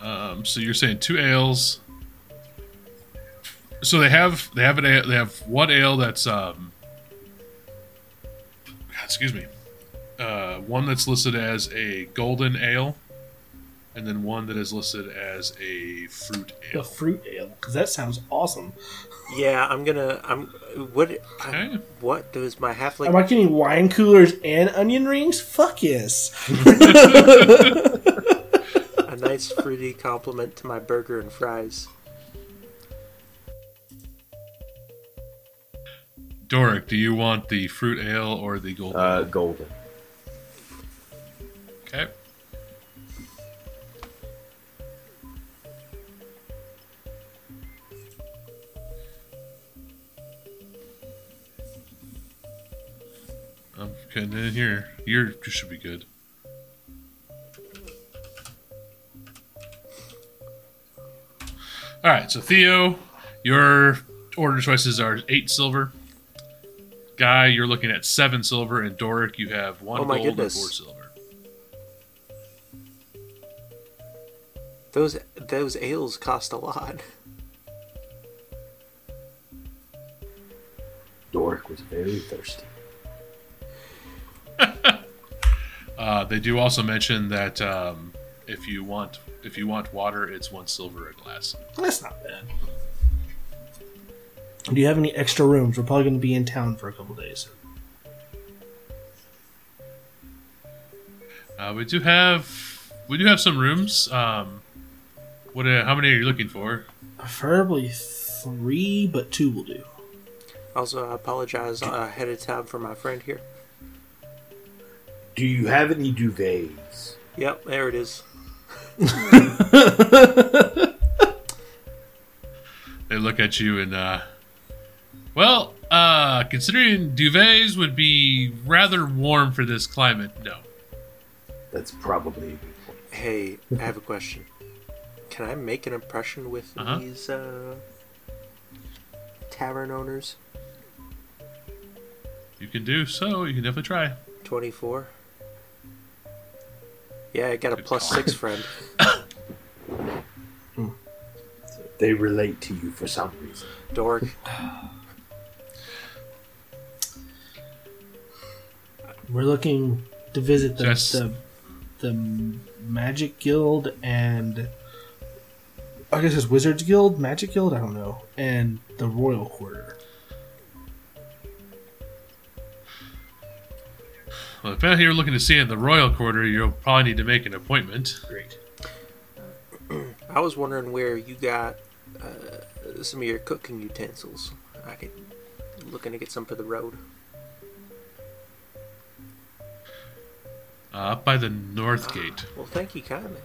Um, so you're saying two ales. So they have they have an ale, they have one ale that's um excuse me. Uh, one that's listed as a golden ale and then one that is listed as a fruit the ale. fruit ale, because that sounds awesome. yeah, I'm gonna. I'm. What? I, Okay. what does my halfling? Am I getting wine coolers and onion rings? Fuck yes. [laughs] [laughs] a nice fruity compliment to my burger and fries. Doric, do you want the fruit ale or the golden Uh, golden. Okay. I'm getting in here. You're, you should be good. All right, so Theo, your order choices are eight silver. Guy, you're looking at seven silver, and Doric, you have one Oh my gold goodness. and four silver. Those those ales cost a lot. Doric was very thirsty. [laughs] Uh, they do also mention that um, if you want if you want water, it's one silver a glass. That's not bad. Do you have any extra rooms? We're probably going to be in town for a couple days. Uh, we do have we do have some rooms. Um, what? Uh, how many are you looking for? Preferably three, but two will do. Also, I apologize uh, ahead of time for my friend here. Do you have any duvets? Yep, there it is. [laughs] They look at you and uh, well, uh, considering duvets would be rather warm for this climate, no. That's probably a good point. Hey, I have a question. Can I make an impression with Uh-huh. these uh, tavern owners? you can do so. You can definitely try. 24. Yeah, I got a plus call. six friend. [laughs] They relate to you for some reason. Dork. [sighs] We're looking to visit the Just- the, the Magic Guild and I guess it's Wizards Guild, Magic Guild, I don't know, and the Royal Quarter. Well, if you're looking to see it in the royal quarter, you'll probably need to make an appointment. Great. [clears throat] I was wondering where you got uh, some of your cooking utensils. I could looking to get some for the road. Uh, up by the north gate. Well, thank you kindly.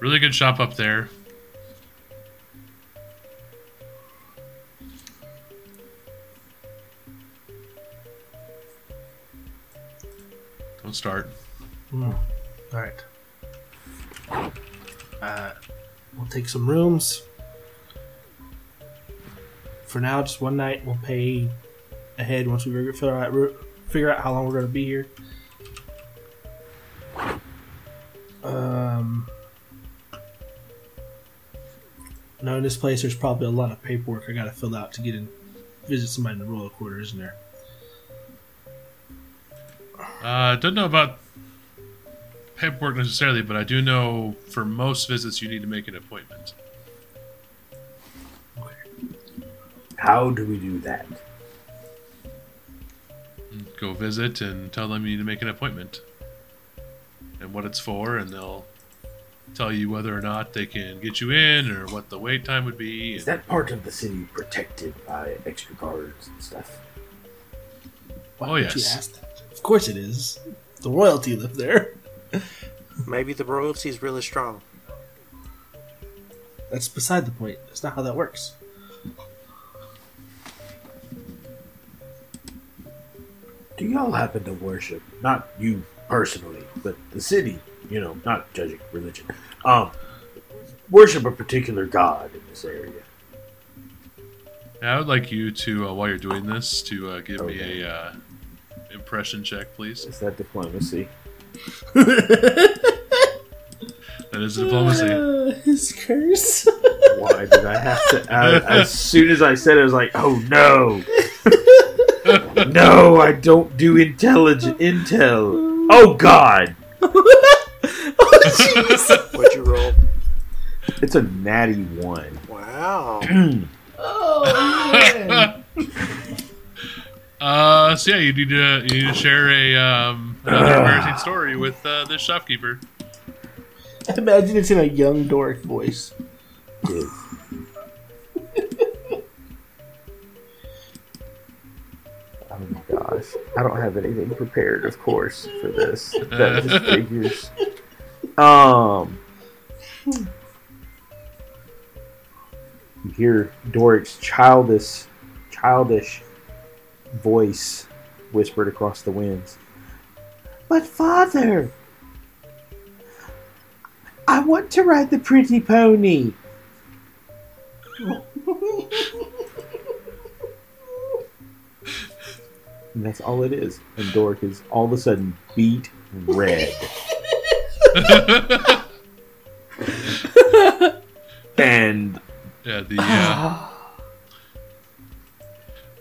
Really good shop up there. Start. Hmm. All right. Uh, we'll take some rooms. For now, just one night. We'll pay ahead once we figure out figure out how long we're going to be here. Um, knowing this place, there's probably a lot of paperwork I got to fill out to get in, visit somebody in the royal quarters, isn't there? Uh, don't know about paperwork necessarily, but I do know for most visits you need to make an appointment. How do we do that? Go visit and tell them you need to make an appointment and what it's for, and they'll tell you whether or not they can get you in or what the wait time would be. Is that part of the city protected by extra guards and stuff? Why Oh, would yes. You ask that? Of course it is. The royalty live there. Maybe the royalty is really strong. That's beside the point. That's not how that works. Do y'all happen to worship, not you personally, but the city, you know, not judging religion, um, worship a particular god in this area? I would like you to, uh, while you're doing this, to uh, give Okay. me a uh, impression check, please. Is that diplomacy? [laughs] That is diplomacy. Uh, [laughs] his curse. Why did I have to? I, as soon as I said it, I was like, "Oh no, [laughs] no! I don't do intelligent intel." Oh God, What'd you roll? it's a natty one. Wow. [clears throat] oh man. Uh, so yeah, you need to you need to share a um, another embarrassing story with uh, this shopkeeper. Imagine it's in a young Doric voice. [laughs] Oh my gosh, I don't have anything prepared, of course, for this. [laughs] That just figures. Um, you hear Doric's childish, childish voice whispered across the winds. But father, I want to ride the pretty pony. [laughs] And that's all it is. And Dork is all of a sudden beat red. [laughs] and Yeah, the uh, [sighs] [laughs]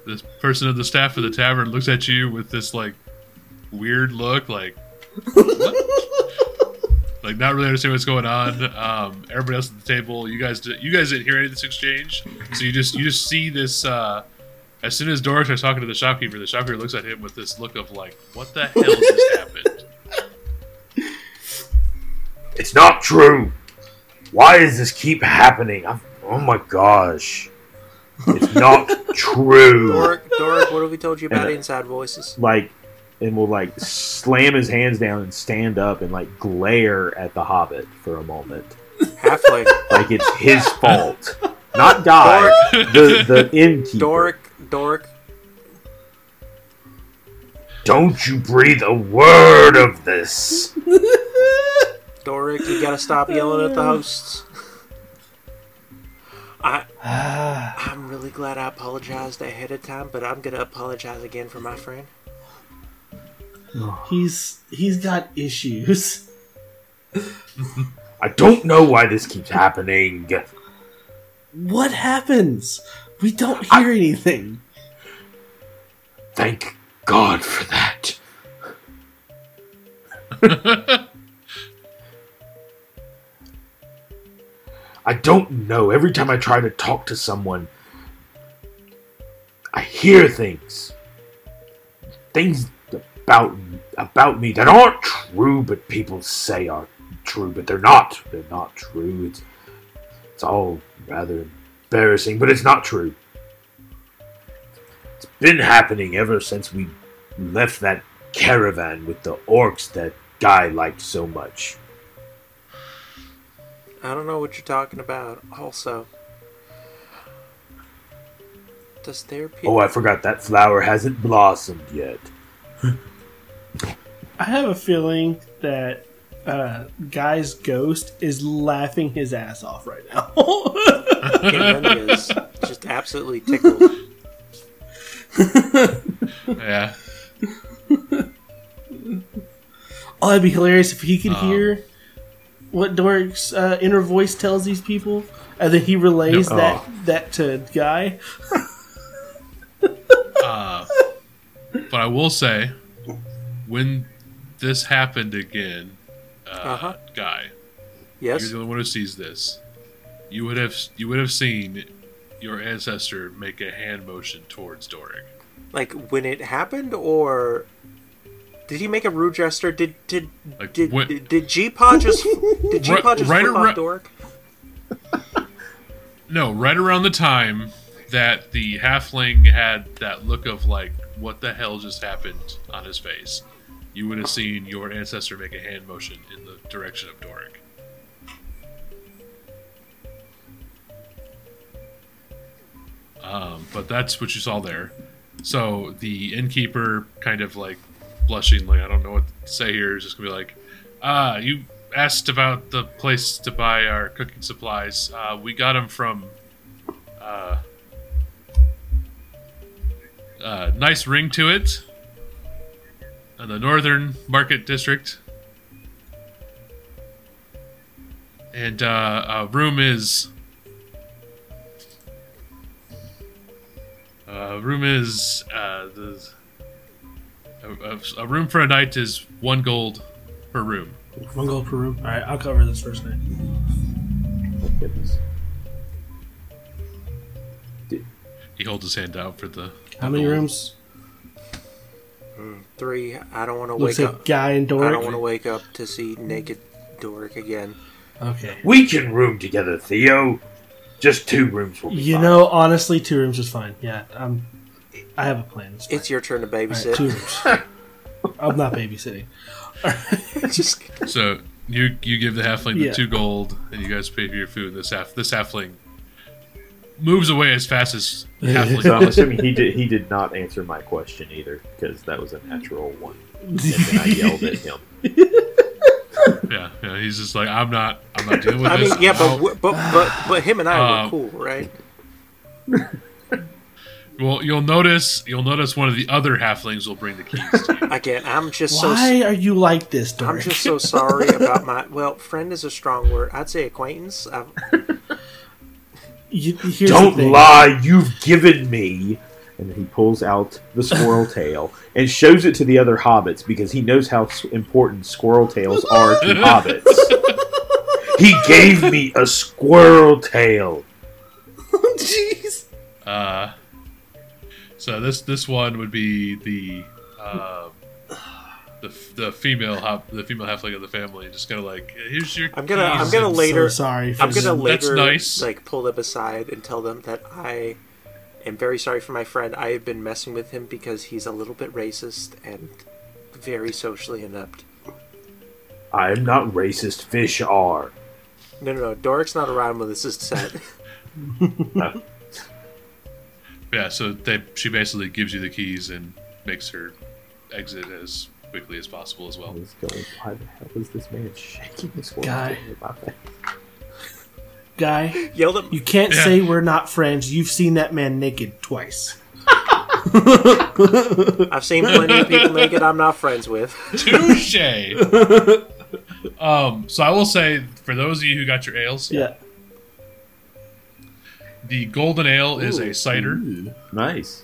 this person of the staff of the tavern looks at you with this like weird look, like what? [laughs] like not really understand what's going on. Um, everybody else at the table, you guys, di- you guys didn't hear any of this exchange, so you just you just see this. Uh, as soon as Doric starts talking to the shopkeeper, the shopkeeper looks at him with this look of like, "What the hell just happened?" It's not true. Why does this keep happening? I'm, oh my gosh. It's not true. Doric, [laughs] Doric, what have we told you about And- inside voices? like and will like slam his hands down and stand up and like glare at the hobbit for a moment. Halfling. Like it's his fault. Not Guy, the the innkeeper. Doric, Doric. Don't you breathe a word of this. Doric, you gotta stop yelling at the hosts. I, Ah. I'm really glad I apologized ahead of time, but I'm gonna apologize again for my friend. Oh. He's he's got issues. [laughs] I don't know why this keeps happening. What happens? We don't hear anything. Thank God for that. [laughs] I don't know. Every time I try to talk to someone, I hear things. Things about about me that aren't true, but people say are true, but they're not. They're not true. It's it's all rather embarrassing, but it's not true. It's been happening ever since we left that caravan with the orcs that guy liked so much. I don't know what you're talking about. Also, does therapy? Oh, I forgot that flower hasn't blossomed yet. I have a feeling that uh, guy's ghost is laughing his ass off right now. Remy is just absolutely tickled. Yeah. [laughs] oh, that'd be hilarious if he could Um, hear what Doric's uh, inner voice tells these people, and then he relays No. that that to Guy. [laughs] Uh, but I will say, when this happened again, uh, Uh-huh. guy, Yes. you're the only one who sees this. You would have you would have seen your ancestor make a hand motion towards Doric. Like when it happened, or did he make a rude gesture? Did did Like, did when- did, did G-Paw just [laughs] did G-Paw Right- just right flip around- off Doric? [laughs] No, right around the time that the halfling had that look of like, what the hell just happened on his face, you would have seen your ancestor make a hand motion in the direction of Doric. Um, but that's what you saw there. So the innkeeper, kind of like blushing, like I don't know what to say here, is just gonna be like, "Ah, you asked about the place to buy our cooking supplies. Uh, we got them from uh, uh, nice ring to it in the northern market district, and uh, uh, room is." Uh, room is uh, the a, a, a room for a night is one gold per room. One gold per room. All right, I'll cover this first night. Oh, goodness. He holds his hand out for the. How the many gold. rooms? Mm, three. I don't want to Looks wake like up. Guy and I don't want to wake up to see naked Doric again. Okay. We can room together, Theo. Just two rooms will be You fine. know, honestly, two rooms is fine. Yeah, I'm. I have a plan. It's. It's your turn to babysit. two rooms. [laughs] I'm not babysitting. [laughs] Just So you you give the halfling the Yeah. two gold, and you guys pay for your food. This half this halfling moves away as fast as [laughs] halfling. So I'm assuming he did. He did not answer my question either because that was a natural one. And then I yelled at him. yeah, yeah. He's just like I'm not. I'm not dealing with I this. mean, yeah, but but but but him and I Um, were cool, right? Well, you'll notice you'll notice one of the other halflings will bring the keys to you. [laughs] Again, I'm just so Why are you like this, I'm just so [laughs] sorry about my. Well, friend is a strong word. I'd say acquaintance. You, here's Don't thing. lie. You've given me. And he pulls out the squirrel [laughs] tail and shows it to the other hobbits because he knows how important squirrel tails are to hobbits. He gave me a squirrel tail. Jeez. Uh, so this this one would be the um, the the female hop, the female halfling of the family. Just kind of like here's your. I'm gonna- I'm gonna and- later- So sorry. For I'm gonna this. That's later nice. like pull them aside and tell them that I am very sorry for my friend. I have been messing with him because he's a little bit racist and very socially inept. I am not racist. Fish are. No, no, no. Doric's not around when this is said. [laughs] [laughs] Yeah, so they she basically gives you the keys and makes her exit as quickly as possible as well. He's going, why the hell is this man shaking the squirrel Guy. tail in my face? guy. Yelled at You can't Yeah. say we're not friends. You've seen that man naked twice. I've seen plenty of people naked I'm not friends with. Touche. [laughs] um, so I will say, for those of you who got your ales, Yeah. The golden ale is a cider, Nice.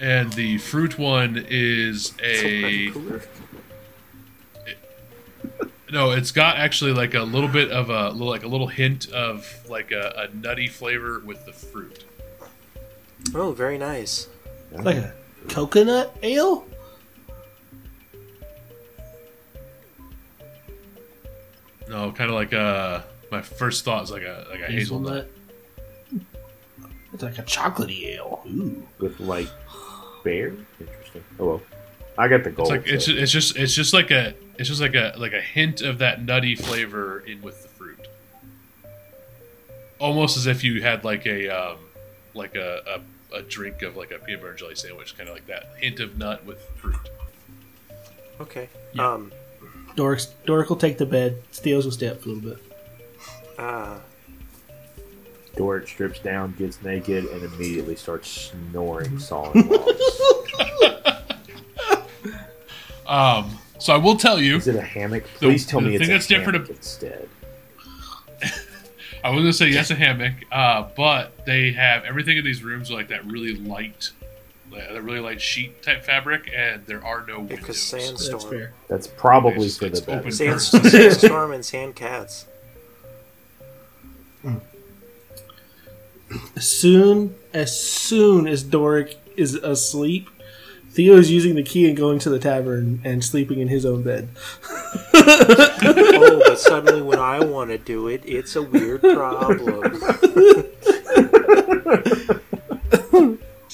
and the fruit one is a [laughs] no. It's got actually like a little bit of a little, like a little hint of like a, a nutty flavor with the fruit. Oh, very nice. Like a coconut ale? No, kind of like a. My first thought is like a like a hazelnut. It's like a chocolatey ale. Ooh. With like bear. Interesting. Oh well. I got the gold. It's gold. like it's so- it's just it's just like a it's just like a like a hint of that nutty flavor in with the fruit. Almost as if you had like a um, like a, a, a drink of like a peanut butter and jelly sandwich, kind of like that hint of nut with fruit. Okay. Yeah. Um. Doric, Doric will take the bed. Steels will stay up for a little bit. Uh. Doric strips down, gets naked, and immediately starts snoring solid. [laughs] Um, so I will tell you, Is it a hammock? Please tell the me it's thing a that's different hammock instead. [laughs] I was gonna say yes, a hammock, uh, but they have everything in these rooms are like that really light, that really light sheet type fabric, and there are no windows. Because That's sandstorm. fair. That's probably It's- for it's the better. open. Sand, sandstorm and sand cats. As soon as soon as Doric is asleep, Theo is using the key and going to the tavern and sleeping in his own bed. Oh, but [laughs] suddenly when I want to do it, it's a weird problem.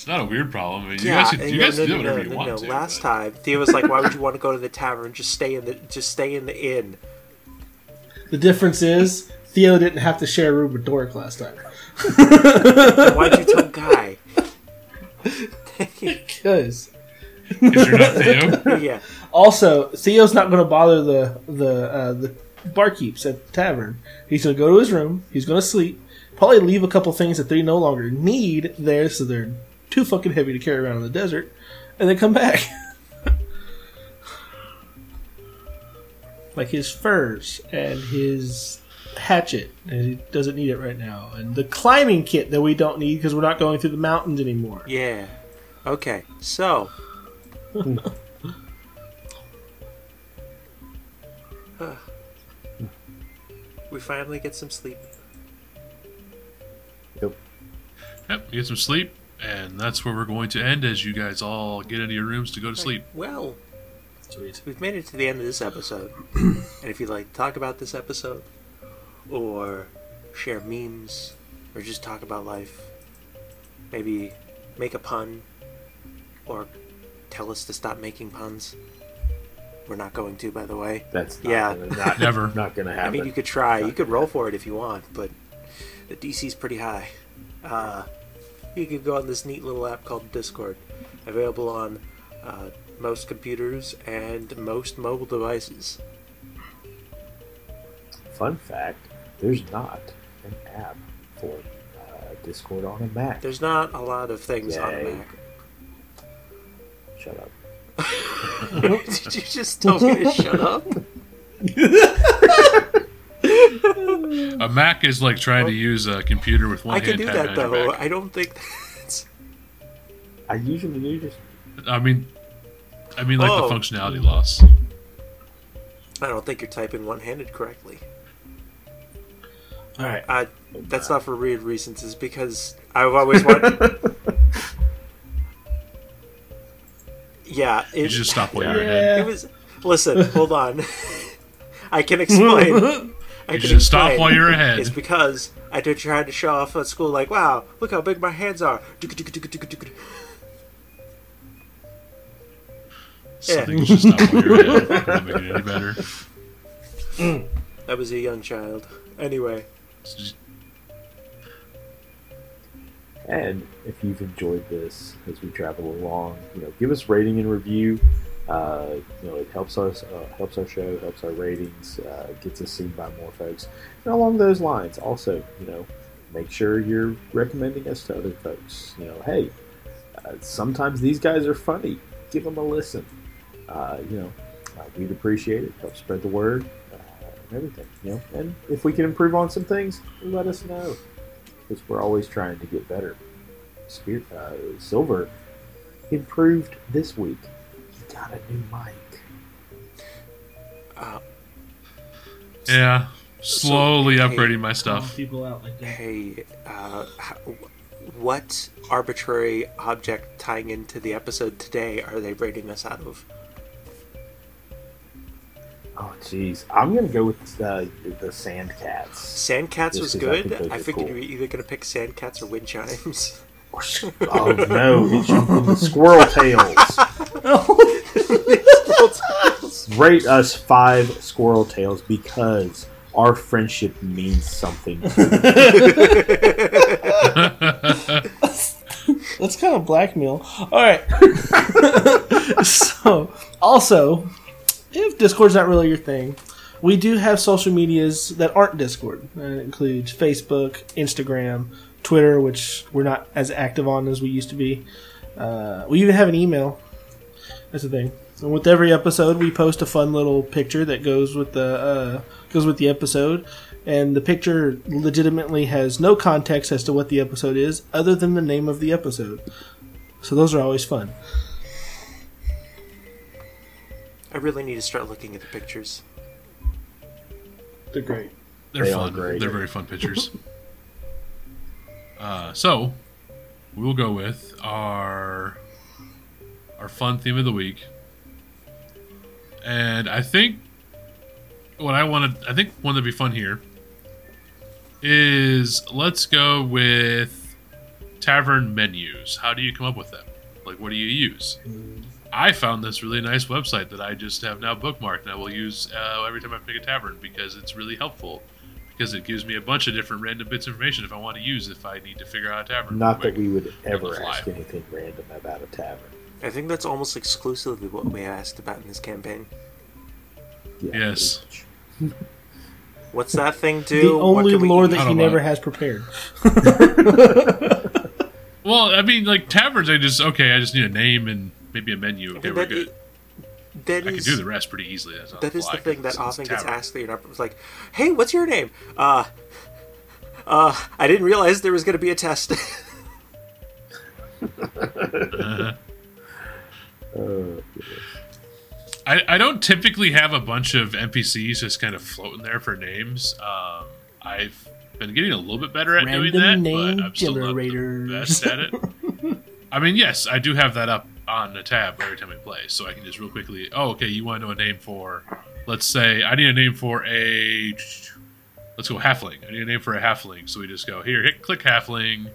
It's not a weird problem. I mean, you guys, can, you no, guys no, can do no, whatever no, you want no. to. Last but- time, Theo was like, "Why would you want to go to the tavern? Just stay in the just stay in the inn." The difference is Theo didn't have to share a room with Doric last time. Then [laughs] Why'd you tell Guy? [laughs] Because Because you're not Theo. [laughs] yeah, also Theo's not going to bother the the uh, the barkeeps at the tavern. He's going to go to his room. He's going to sleep. Probably leave a couple things that they no longer need there, so they're too fucking heavy to carry around in the desert, and then come back. like his furs and his hatchet, and he doesn't need it right now, and the climbing kit that we don't need because we're not going through the mountains anymore. yeah. Okay, so. Uh, [laughs] we finally get some sleep. Yep, you get some sleep, and that's where we're going to end as you guys all get into your rooms to go to sleep. Well, Sweet. we've made it to the end of this episode. [clears throat] and if you'd like to talk about this episode, or share memes, or just talk about life, maybe make a pun, or tell us to stop making puns. We're not going to, by the way. That's not Yeah. gonna, not, [laughs] Never. not gonna happen. I mean, you could try. You could roll for it if you want, but the DC's pretty high. Uh, you could go on this neat little app called Discord, available on uh, most computers and most mobile devices. Fun fact: There's not an app for uh, Discord on a Mac. There's not a lot of things on a Mac. Shut up. [laughs] Did you just tell me to shut up? [laughs] A Mac is like trying to use a computer with one hand. I can do that though. back. I don't think that's. I usually do just. I mean, I mean like Oh. the functionality loss. I don't think you're typing one-handed correctly. All right. Uh, that's not for weird reasons. It's because I've always wanted. [laughs] yeah, You it, just stop while Yeah. you're ahead. it was. Listen, hold on. [laughs] I can [laughs] explain. I You can just stop while you're ahead. It's because I did try to show off at school, like, wow, look how big my hands are. So I Yeah. think you should stop while you're ahead. Not make it any better. I was a young child. Anyway, It's just- And if you've enjoyed this as we travel along, you know, give us rating and review. Uh, you know, it helps us, uh, helps our show, helps our ratings, uh, gets us seen by more folks. And along those lines, also, you know, make sure you're recommending us to other folks. You know, hey, uh, sometimes these guys are funny. Give them a listen. Uh, you know, uh, we'd appreciate it. Help spread the word everything. You know, and if we can improve on some things, let us know because we're always trying to get better. Spear, uh, Silver improved this week. He got a new mic. Uh, Yeah, slowly hey, upgrading my stuff. people out like that. hey, uh, how, what arbitrary object tying into the episode today are they rating us out of? Oh, jeez. I'm gonna go with uh, the Sand Cats. Sandcats Just was 'cause I good. think I figured cool. you were either going to pick Sandcats or wind chimes. oh no, it's the Squirrel Tails. [laughs] Rate us five Squirrel Tails because our friendship means something. [laughs] That's kind of blackmail. All right. [laughs] so, also, if Discord's not really your thing, we do have social medias that aren't Discord. That includes Facebook, Instagram, Twitter, which we're not as active on as we used to be. Uh, we even have an email. That's the thing. And with every episode, we post a fun little picture that goes with the uh, goes with the episode, and the picture legitimately has no context as to what the episode is, other than the name of the episode. So those are always fun. I really need to start looking at the pictures. They're great. They're They are fun. great. They're very fun pictures. [laughs] uh, so we will go with our our fun theme of the week, and I think what I wanted, I think one that'd be fun here is let's go with tavern menus. How do you come up with them? Like, what do you use? I found this really nice website that I just have now bookmarked and I will use uh, every time I pick a tavern because it's really helpful. Because it gives me a bunch of different random bits of information if I want to use if I need to figure out a tavern. Not that we would ever ask anything random about a tavern. I think that's almost exclusively what we asked about in this campaign. Yeah, Yes. What's that thing do? The only lore that he never know. has prepared. [laughs] Well, I mean, like taverns, I just okay. I just need a name and maybe a menu. I Okay, we're good. it- that I can do the rest pretty easily. That's That is the thing that often gets asked that you're not it's like, "Hey, what's your name?" Uh, uh, I didn't realize there was going to be a test. [laughs] [laughs] Uh, I, I don't typically have a bunch of NPCs just kind of floating there for names. Um, I've been getting a little bit better at doing Random that, name but I'm still not the best at it. [laughs] I mean, yes, I do have that up on the tab every time I play, so I can just real quickly. Oh, okay, you want to know a name for? Let's say I need a name for a. Let's go halfling. I need a name for a halfling, so we just go here, hit click halfling,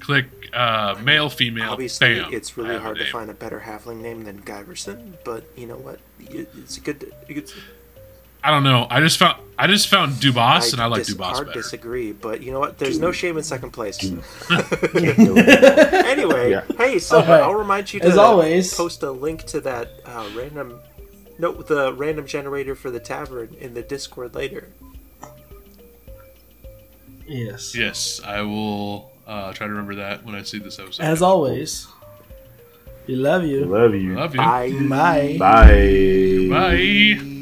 click uh, male, female. Obviously, bam, it's really hard to find a better halfling name than Guyverson, but you know what? It's a good. It's, I don't know. I just found I just found Dubas, and I like dis- Dubas hard better. disagree, but you know what? There's no shame in second place. [laughs] can't do it. anyway, Yeah. hey, Silver, Alright. I'll remind you to As always- post a link to that uh, random. No, the random generator for the tavern in the Discord later. Yes. Yes, I will uh, try to remember that when I see this episode. As always, we love you. Love you. love you. Bye. Bye. Bye. Bye.